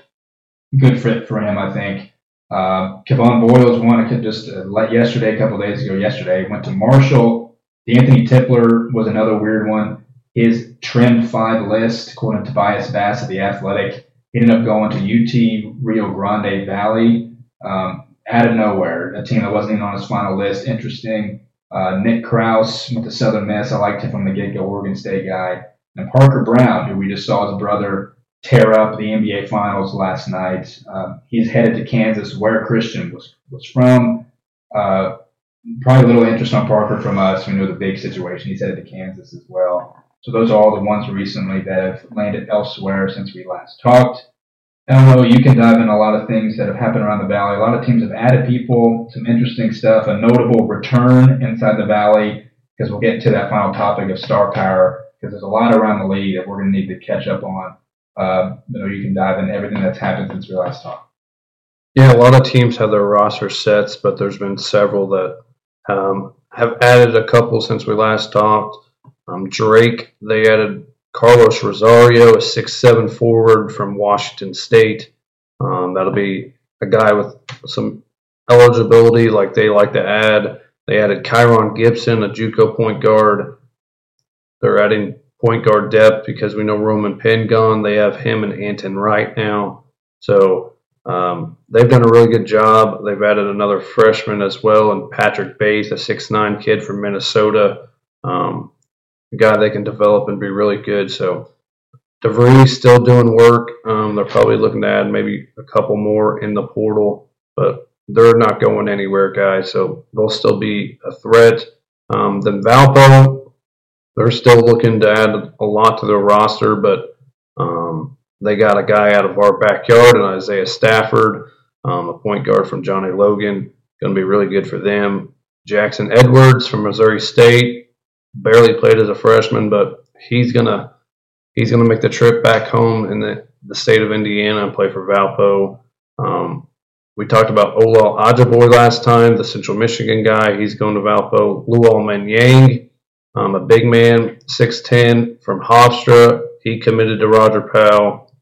Good fit for him, I think. Uh, Kevon Voyles won it just uh, yesterday, a couple days ago. Yesterday went to Marshall. The Anthony Tipler was another weird one. His trend five list, according to Tobias Bass of the Athletic, ended up going to UT Rio Grande Valley um, out of nowhere. A team that wasn't even on his final list. Interesting. Uh, Nick Kraus with the Southern Miss. I liked him from the get-go, Oregon State guy. And Parker Braun, who we just saw his brother tear up the NBA Finals last night. Um, he's headed to Kansas, where Christian was was from. Uh, probably a little interest on Parker from us. We know the big situation. He's headed to Kansas as well. So those are all the ones recently that have landed elsewhere since we last talked. I know, you can dive in a lot of things that have happened around the valley. A lot of teams have added people, some interesting stuff, a notable return inside the valley, because we'll get to that final topic of star power, because there's a lot around the league that we're going to need to catch up on. Uh, you know, you can dive in everything that's happened since we last talked. Yeah, a lot of teams have their roster sets, but there's been several that um, have added a couple since we last talked. Um, Drake, they added Carlos Rosario, a six-seven forward from Washington State. Um, that'll be a guy with some eligibility, like they like to add. They added Kyron Gibson, a JUCO point guard. They're adding point guard depth because we know Roman Penn gone. They have him and Atin Wright now. So um, they've done a really good job. They've added another freshman as well, and Patrick Bates, a six-nine kid from Minnesota. Um, a guy they can develop and be really good. So DeVries still doing work. Um, they're probably looking to add maybe a couple more in the portal, but they're not going anywhere, guys. So they'll still be a threat. Um, then Valpo, they're still looking to add a lot to their roster, but um, they got a guy out of our backyard, and Isaiah Stafford, um, a point guard from Johnny Logan, going to be really good for them. Jackson Edwards from Missouri State, barely played as a freshman, but he's gonna he's gonna make the trip back home in the, the state of Indiana and play for Valpo. Um, we talked about Olal Ajaboy last time, the Central Michigan guy. He's going to Valpo. Luol Manyang, um, a big man, 6'10", from Hofstra. He committed to Roger Powell.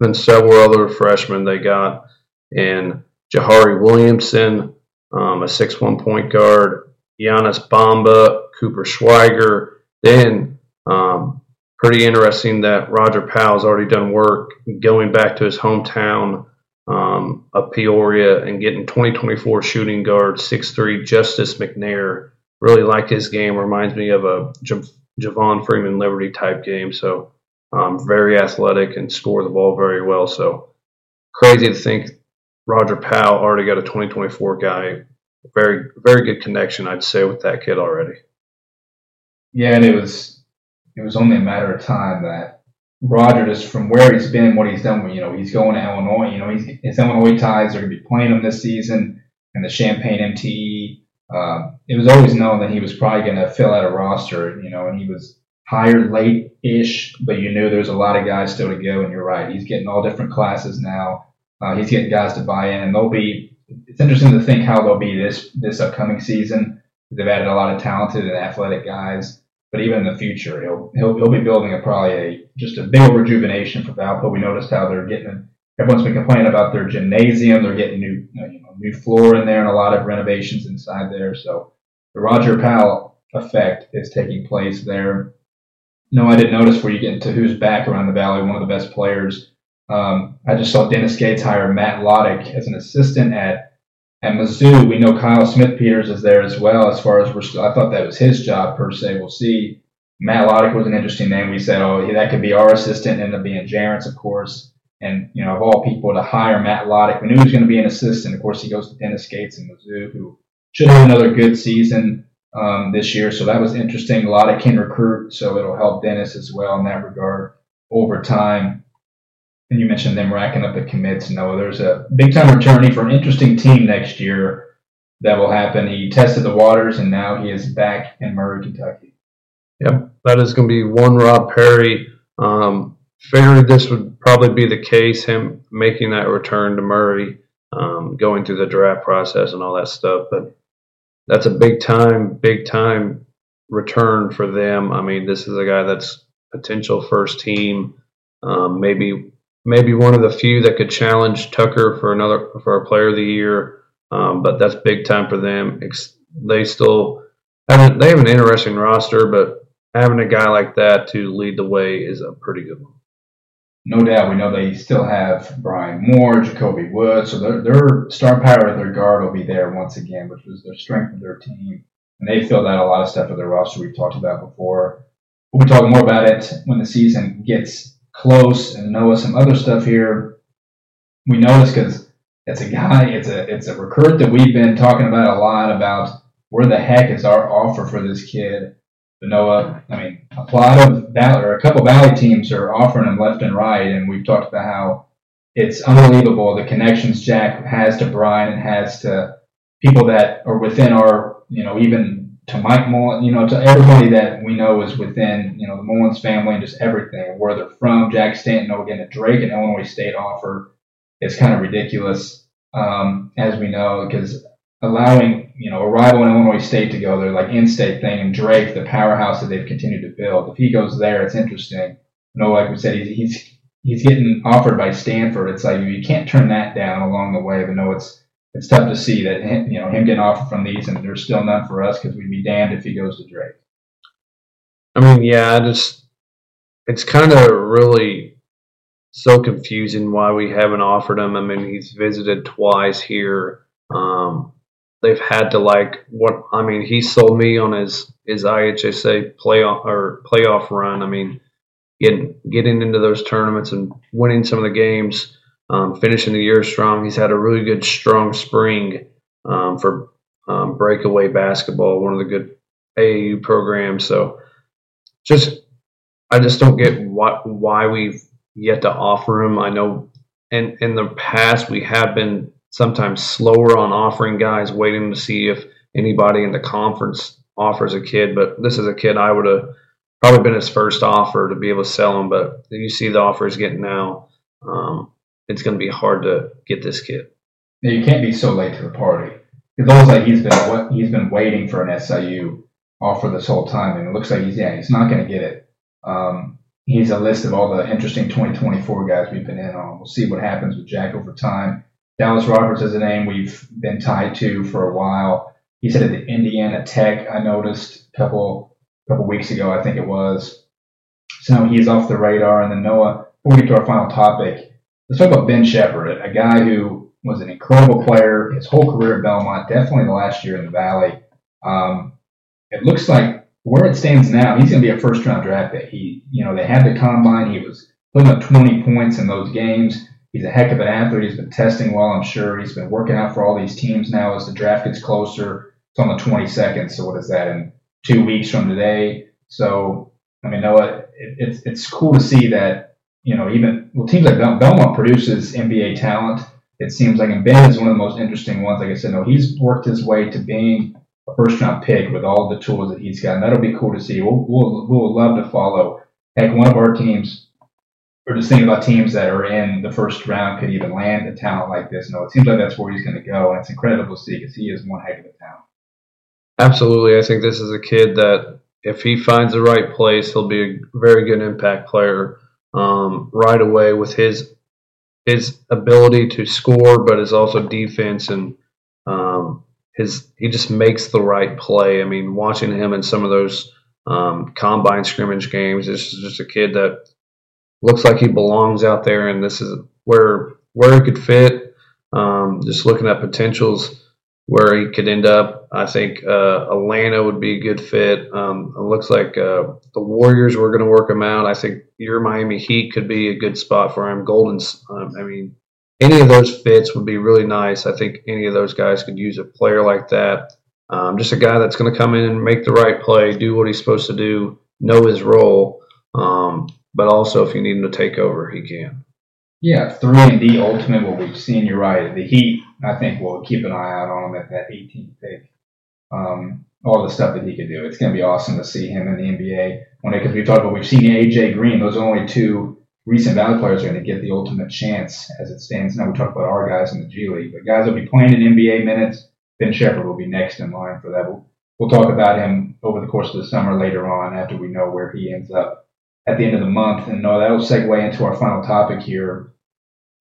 Then several other freshmen they got. And Jahari Williamson, um, a 6'1 point guard. Giannis Bamba, Cooper Schweiger. Then, um, pretty interesting that Roger Powell's already done work going back to his hometown um, of Peoria and getting 2024 shooting guard 6'3 Justice McNair. Really like his game. Reminds me of a J- Javon Freeman Liberty type game. So, um, very athletic and score the ball very well. So, crazy to think Roger Powell already got a 2024 guy. Very, very good connection, I'd say, with that kid already. Yeah, and it was it was only a matter of time that Roger, just from where he's been, what he's done, you know, he's going to Illinois. You know, he's, his Illinois ties are going to be playing him this season, and the Champaign MTE. Uh, it was always known that he was probably going to fill out a roster, you know, and he was hired late-ish, but you knew there was a lot of guys still to go. And you're right, he's getting all different classes now. Uh, he's getting guys to buy in, and they'll be. It's interesting to think how they'll be this this upcoming season. They've added a lot of talented and athletic guys, but even in the future, he'll he'll, he'll be building a probably a just a big rejuvenation for Valpo. We noticed how they're getting. Everyone's been complaining about their gymnasium. They're getting new you know, new floor in there and a lot of renovations inside there. So the Roger Powell effect is taking place there. No, I didn't notice where you get into who's back around the valley. One of the best players. Um, I just saw Dennis Gates hire Matt Lottich as an assistant at at Mizzou, we know Kyle Smithpeters is there as well. As far as we're still, I thought that was his job per se. We'll see. Matt Lottich was an interesting name. We said, oh, that could be our assistant. Ended up being Jarrett's, of course. And you know, of all people to hire Matt Lottich, we knew he was going to be an assistant. Of course, he goes to Dennis Gates and Mizzou, who should have another good season. um, this year, so that was interesting. Of can recruit, so it'll help Dennis as well in that regard over time. And you mentioned them racking up the commits. No, there's a big time returnee for an interesting team next year that will happen. He tested the waters, and now he is back in Murray, Kentucky. Yep, that is going to be one Rob Perry. Um, figured this would probably be the case, him making that return to Murray, um, going through the draft process and all that stuff. But that's a big time, big time return for them. I mean, this is a guy that's potential first team, um, maybe maybe one of the few that could challenge Tucker for another for a player of the year. Um, but that's big time for them. They still have they have an interesting roster, but having a guy like that to lead the way is a pretty good one. No doubt, we know they still have Brian Moore, JaCobi Wood, so their, their star power at their guard will be there once again, which was their strength of their team. And they filled out a lot of stuff of their roster we've talked about before. We'll be talking more about it when the season gets close and Noah some other stuff here. We know this because it's a guy, it's a it's a recruit that we've been talking about a lot about where the heck is our offer for this kid. But Noah, I mean, a lot of Valley or a couple Valley teams are offering him left and right, and we've talked about how it's unbelievable the connections Jack has to Bryan and has to people that are within our, you know, even to Mike Mullen, you know, to everybody that we know is within, you know, the Mullins family and just everything, where they're from. Jack Stanton, oh, again, a Drake and Illinois State offer is kind of ridiculous, um, as we know, because allowing, you know, a rival in Illinois State to go there, like in-state thing, and Drake, the powerhouse that they've continued to build. If he goes there, it's interesting. You know, like we said, he's, he's he's getting offered by Stanford. It's like you can't turn that down along the way. But no, it's it's tough to see that you know him getting offered from these, and there's still none for us because we'd be damned if he goes to Drake. I mean, yeah, I just it's kind of really so confusing why we haven't offered him. I mean, he's visited twice here. Um, they've had to like what I mean. He sold me on his his IHSA playoff or playoff run. I mean, getting getting into those tournaments and winning some of the games um, finishing the year strong. He's had a really good, strong spring um, for um, breakaway basketball, one of the good AAU programs. So just, I just don't get what, why we've yet to offer him. I know in, in the past we have been sometimes slower on offering guys, waiting to see if anybody in the conference offers a kid. But this is a kid I would have probably been his first offer to be able to sell him. But you see the offers getting now. Um, it's going to be hard to get this kid. Yeah, you can't be so late to the party. It looks like he's been he's been waiting for an SIU offer this whole time, and it looks like he's yeah he's not going to get it. Um, he's a list of all the interesting 2024 guys we've been in on. We'll see what happens with Jack over time. Dallas Roberts is a name we've been tied to for a while. He's at the Indiana Tech. I noticed a couple couple weeks ago, I think it was. So he's off the radar. And then Noah, we get to our final topic, let's talk about Ben Sheppard, a guy who was an incredible player his whole career at Belmont, definitely the last year in the Valley. Um, it looks like where it stands now, he's going to be a first round draft pick. He, you know, they had the combine. He was putting up 20 points in those games. He's a heck of an athlete. He's been testing well, I'm sure. He's been working out for all these teams now as the draft gets closer. It's on the 22nd, so what is that in two weeks from today? So, I mean, Noah, it, it's it's cool to see that you know, even well, teams like Bel- Belmont produces NBA talent. It seems like, and Ben is one of the most interesting ones. Like I said, no, he's worked his way to being a first round pick with all the tools that he's got. And that'll be cool to see. We'll, we'll, we'll love to follow. Heck, one of our teams, or just thinking about teams that are in the first round could even land a talent like this. No, it seems like that's where he's going to go. And it's incredible to see because he is one heck of a talent. Absolutely. I think this is a kid that if he finds the right place, he'll be a very good impact player um, right away with his his ability to score, but his also defense and um, his he just makes the right play. I mean, watching him in some of those um, combine scrimmage games, this is just a kid that looks like he belongs out there, and this is where where he could fit. Um, just looking at potentials where he could end up. I think uh, Atlanta would be a good fit. Um, it looks like uh, the Warriors were going to work him out. I think your Miami Heat could be a good spot for him. Golden, um, I mean, any of those fits would be really nice. I think any of those guys could use a player like that. Um, just a guy that's going to come in and make the right play, do what he's supposed to do, know his role. Um, but also, if you need him to take over, he can. Yeah, three and D ultimate. What we've seen, you're right. The Heat, I think, we'll keep an eye out on him at that 18th pick. Um, all the stuff that he could do. It's going to be awesome to see him in the NBA. When because we talked about we've seen AJ Green. Those are only two recent Valley players are going to get the ultimate chance as it stands now. We talk about our guys in the G League, but guys will be playing in NBA minutes. Ben Sheppard will be next in line for that. We'll, we'll talk about him over the course of the summer later on after we know where he ends up at the end of the month. And no, that will segue into our final topic here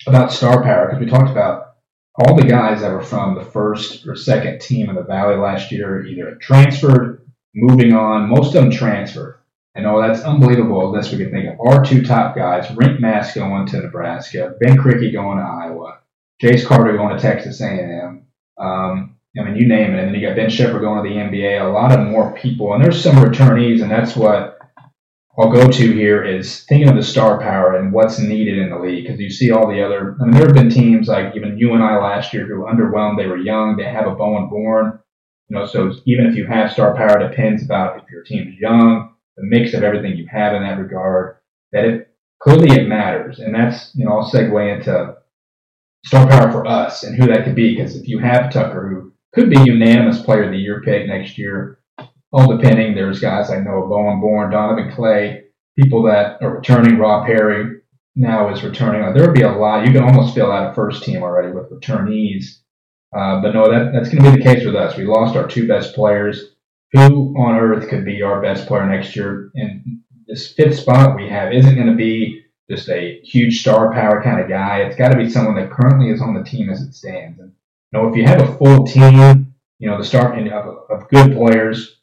about star power because we talked about all the guys that were from the first or second team in the Valley last year either transferred, moving on. Most of them transferred. And oh, that's unbelievable. This we can think of. Our two top guys, Rienk Mast going to Nebraska, Ben Krikke going to Iowa, Jace Carter going to Texas A&M. Um, I mean, you name it. And then you got Ben Sheppard going to the NBA. A lot of more people, and there's some returnees, and that's what I'll go to here is thinking of the star power and what's needed in the league because you see all the other. I mean, there have been teams like even you and I last year who underwhelmed. They were young. They have a Bowen Born. You know, so even if you have star power, it depends about if your team's young, the mix of everything you have in that regard. That it clearly it matters, and that's you know I'll segue into star power for us and who that could be because if you have Tucker who could be unanimous player of the year pick next year all depending. There's guys I know, Bowen Born, Donovan Clay, people that are returning. Rob Perry now is returning. There would be a lot. You can almost fill out a first team already with returnees. Uh, but no, that, that's going to be the case with us. We lost our two best players. Who on earth could be our best player next year? And this fifth spot we have isn't going to be just a huge star power kind of guy. It's got to be someone that currently is on the team as it stands. And you know, if you have a full team, you know, the start of, of good players,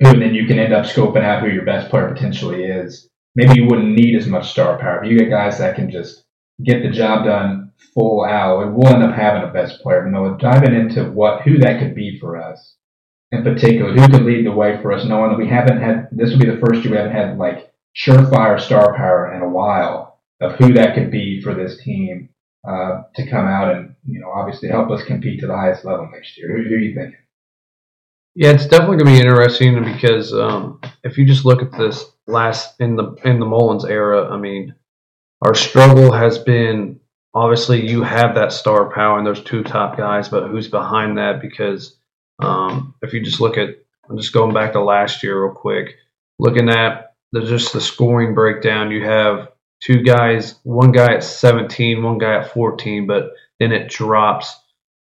and then you can end up scoping out who your best player potentially is. Maybe you wouldn't need as much star power. But you get guys that can just get the job done full out, and we'll end up having a best player. But no, diving into what who that could be for us in particular, who could lead the way for us, knowing that we haven't had this will be the first year we haven't had like surefire star power in a while of who that could be for this team uh, to come out and you know obviously help us compete to the highest level next year. Who, who do you think? Yeah, it's definitely going to be interesting because um, if you just look at this last in the in the Mullins era, I mean, our struggle has been obviously you have that star power and those two top guys, but who's behind that? Because um, if you just look at, I'm just going back to last year real quick, looking at the just the scoring breakdown, you have two guys, one guy at 17, one guy at 14, but then it drops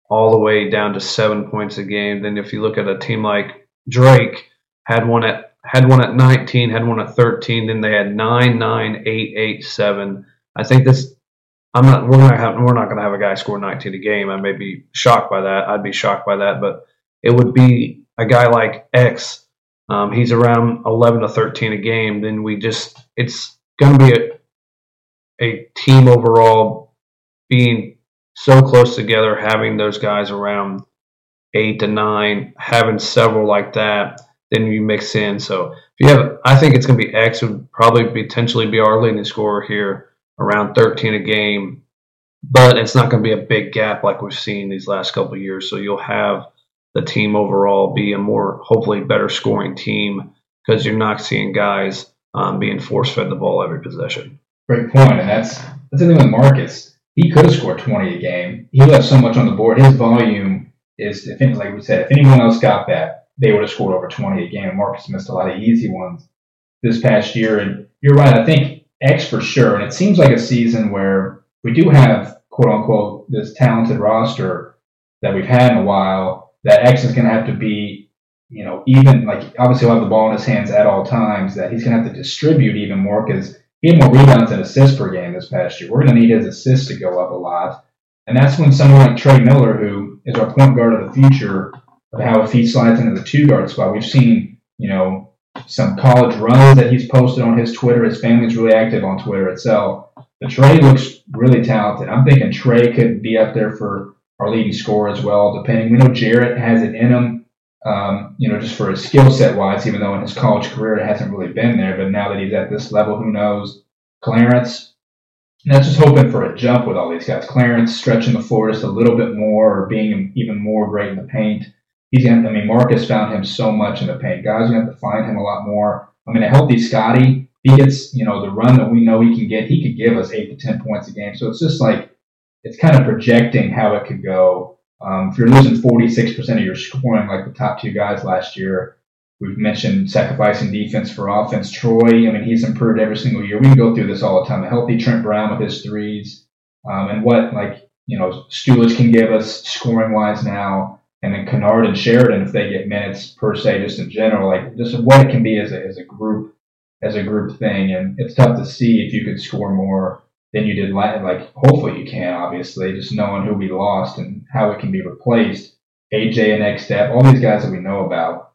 all the way down to seven points a game. Then if you look at a team like Drake, had one at had one at 19, had one at 13. Then they had nine, nine, eight, eight, seven. I think this. I'm not. We're not. Have, we're not going to have a guy score 19 a game. I may be shocked by that. I'd be shocked by that, but it would be a guy like X. Um, he's around 11 to 13 a game. Then we just. It's going to be a, a team overall being so close together, having those guys around eight to nine, having several like that, then you mix in. So if you have, I think it's going to be X would probably potentially be our leading scorer here, around 13 a game, but it's not going to be a big gap like we've seen these last couple years. So you'll have the team overall be a more, hopefully, better scoring team because you're not seeing guys um, being force fed the ball every possession. Great point, and that's that's the thing with Marcus he could have scored 20 a game. He left so much on the board. His volume is, if any, like we said, if anyone else got that, they would have scored over 20 a game. Marcus missed a lot of easy ones this past year. And you're right. I think X for sure. And it seems like a season where we do have, quote unquote, this talented roster that we've had in a while. That X is going to have to be, you know, even like obviously he'll have the ball in his hands at all times. That he's going to have to distribute even more because he had more rebounds and assists per game this past year. We're going to need his assists to go up a lot. And that's when someone like Trey Miller, who is our point guard of the future, of how if he slides into the two guard spot, we've seen, you know, some college runs that he's posted on his Twitter. His family's really active on Twitter itself. But Trey looks really talented. I'm thinking Trey could be up there for our leading scorer as well, depending. We know Jarrett has it in him um, you know, just for his skill set wise, even though in his college career it hasn't really been there. But now that he's at this level, who knows? Clarence, that's just hoping for a jump with all these guys. Clarence stretching the floor just a little bit more or being even more great in the paint. he's gonna. I mean, Marcus found him so much in the paint. Guys are gonna have to find him a lot more. I mean, a healthy Scotty, he gets you know the run that we know he can get. He could give us eight to ten points a game. So it's just like it's kind of projecting how it could go. Um, if you're losing 46% of your scoring, like the top two guys last year, we've mentioned sacrificing defense for offense. Troy, I mean, he's improved every single year. We can go through this all the time. A healthy Trent Brown with his threes, um, and what like you know Stulic can give us scoring wise now, and then Kennard and Sheridan if they get minutes per se, just in general, like just what it can be as a as a group as a group thing, and it's tough to see if you could score more than you did last. Like hopefully you can, obviously, just knowing who we lost and how it can be replaced. AJ and X Step, all these guys that we know about.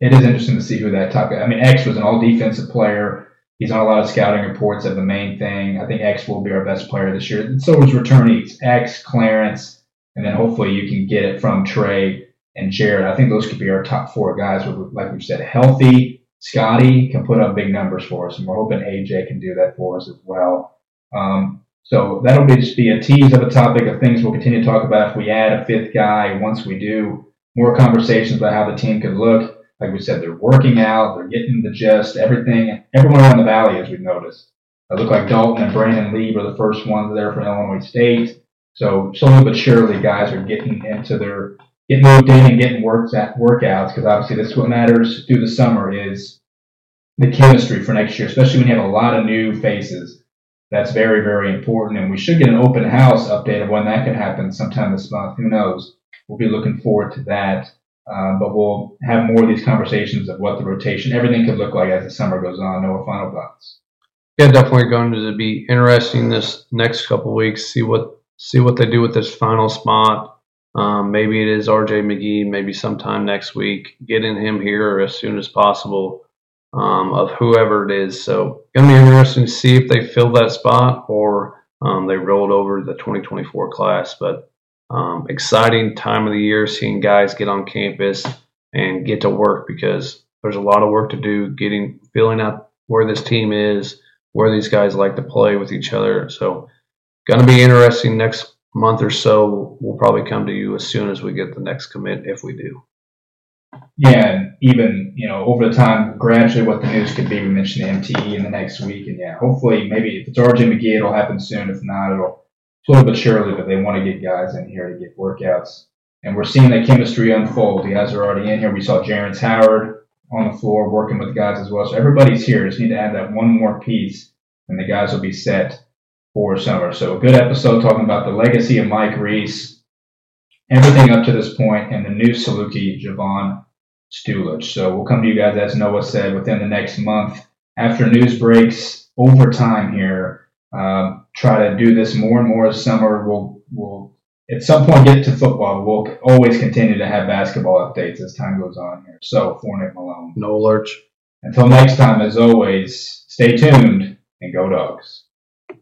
It is interesting to see who that top guy. I mean, X was an all defensive player. He's on a lot of scouting reports of the main thing. I think X will be our best player this year. And so is returnees, X, Clarence, and then hopefully you can get it from Trey and Jarrett. I think those could be our top four guys. Like we've said, healthy. Scotty can put up big numbers for us, and we're hoping AJ can do that for us as well. Um, so that'll be just be a tease of a topic of things we'll continue to talk about if we add a fifth guy. Once we do, more conversations about how the team could look. Like we said, they're working out, they're getting the gist, everything. Everyone around the valley, as we've noticed, it look like Dalton and Brandon Lee were the first ones there from Illinois State. So slowly but surely, guys are getting into their getting moved in and getting works at workouts because obviously this is what matters through the summer is the chemistry for next year, especially when you have a lot of new faces. That's very, very important. And we should get an open house update of when that could happen sometime this month. Who knows? We'll be looking forward to that. Um, but we'll have more of these conversations of what the rotation, everything could look like as the summer goes on. No final thoughts? Yeah, definitely going to be interesting this next couple weeks. See what see what they do with this final spot. Um, maybe it is RJ McGee. Maybe sometime next week. Getting him here as soon as possible um, of whoever it is. So going to be interesting to see if they fill that spot or um, they rolled over the 2024 class. But um, exciting time of the year seeing guys get on campus and get to work because there's a lot of work to do getting filling out where this team is, where these guys like to play with each other. So going to be interesting next month or so. We'll probably come to you as soon as we get the next commit if we do. Yeah, and even you know over the time, gradually what the news could be. We mentioned the MTE in the next week, and yeah, hopefully maybe if it's RJ McGee, it'll happen soon. If not, it'll slowly but surely. But they want to get guys in here to get workouts, and we're seeing that chemistry unfold. The guys are already in here. We saw Jerrance Howard on the floor working with guys as well. So everybody's here. Just need to add that one more piece, and the guys will be set for summer. So a good episode talking about the legacy of Mike Reis, everything up to this point, and the new Saluki Javon Stulic. So we'll come to you guys, as Noah said, within the next month after news breaks over time here. Um, try to do this more and more this summer. We'll, we'll at some point get to football. We'll always continue to have basketball updates as time goes on here. So for Nick Malone. No lurch. Until next time, as always, stay tuned and go dogs.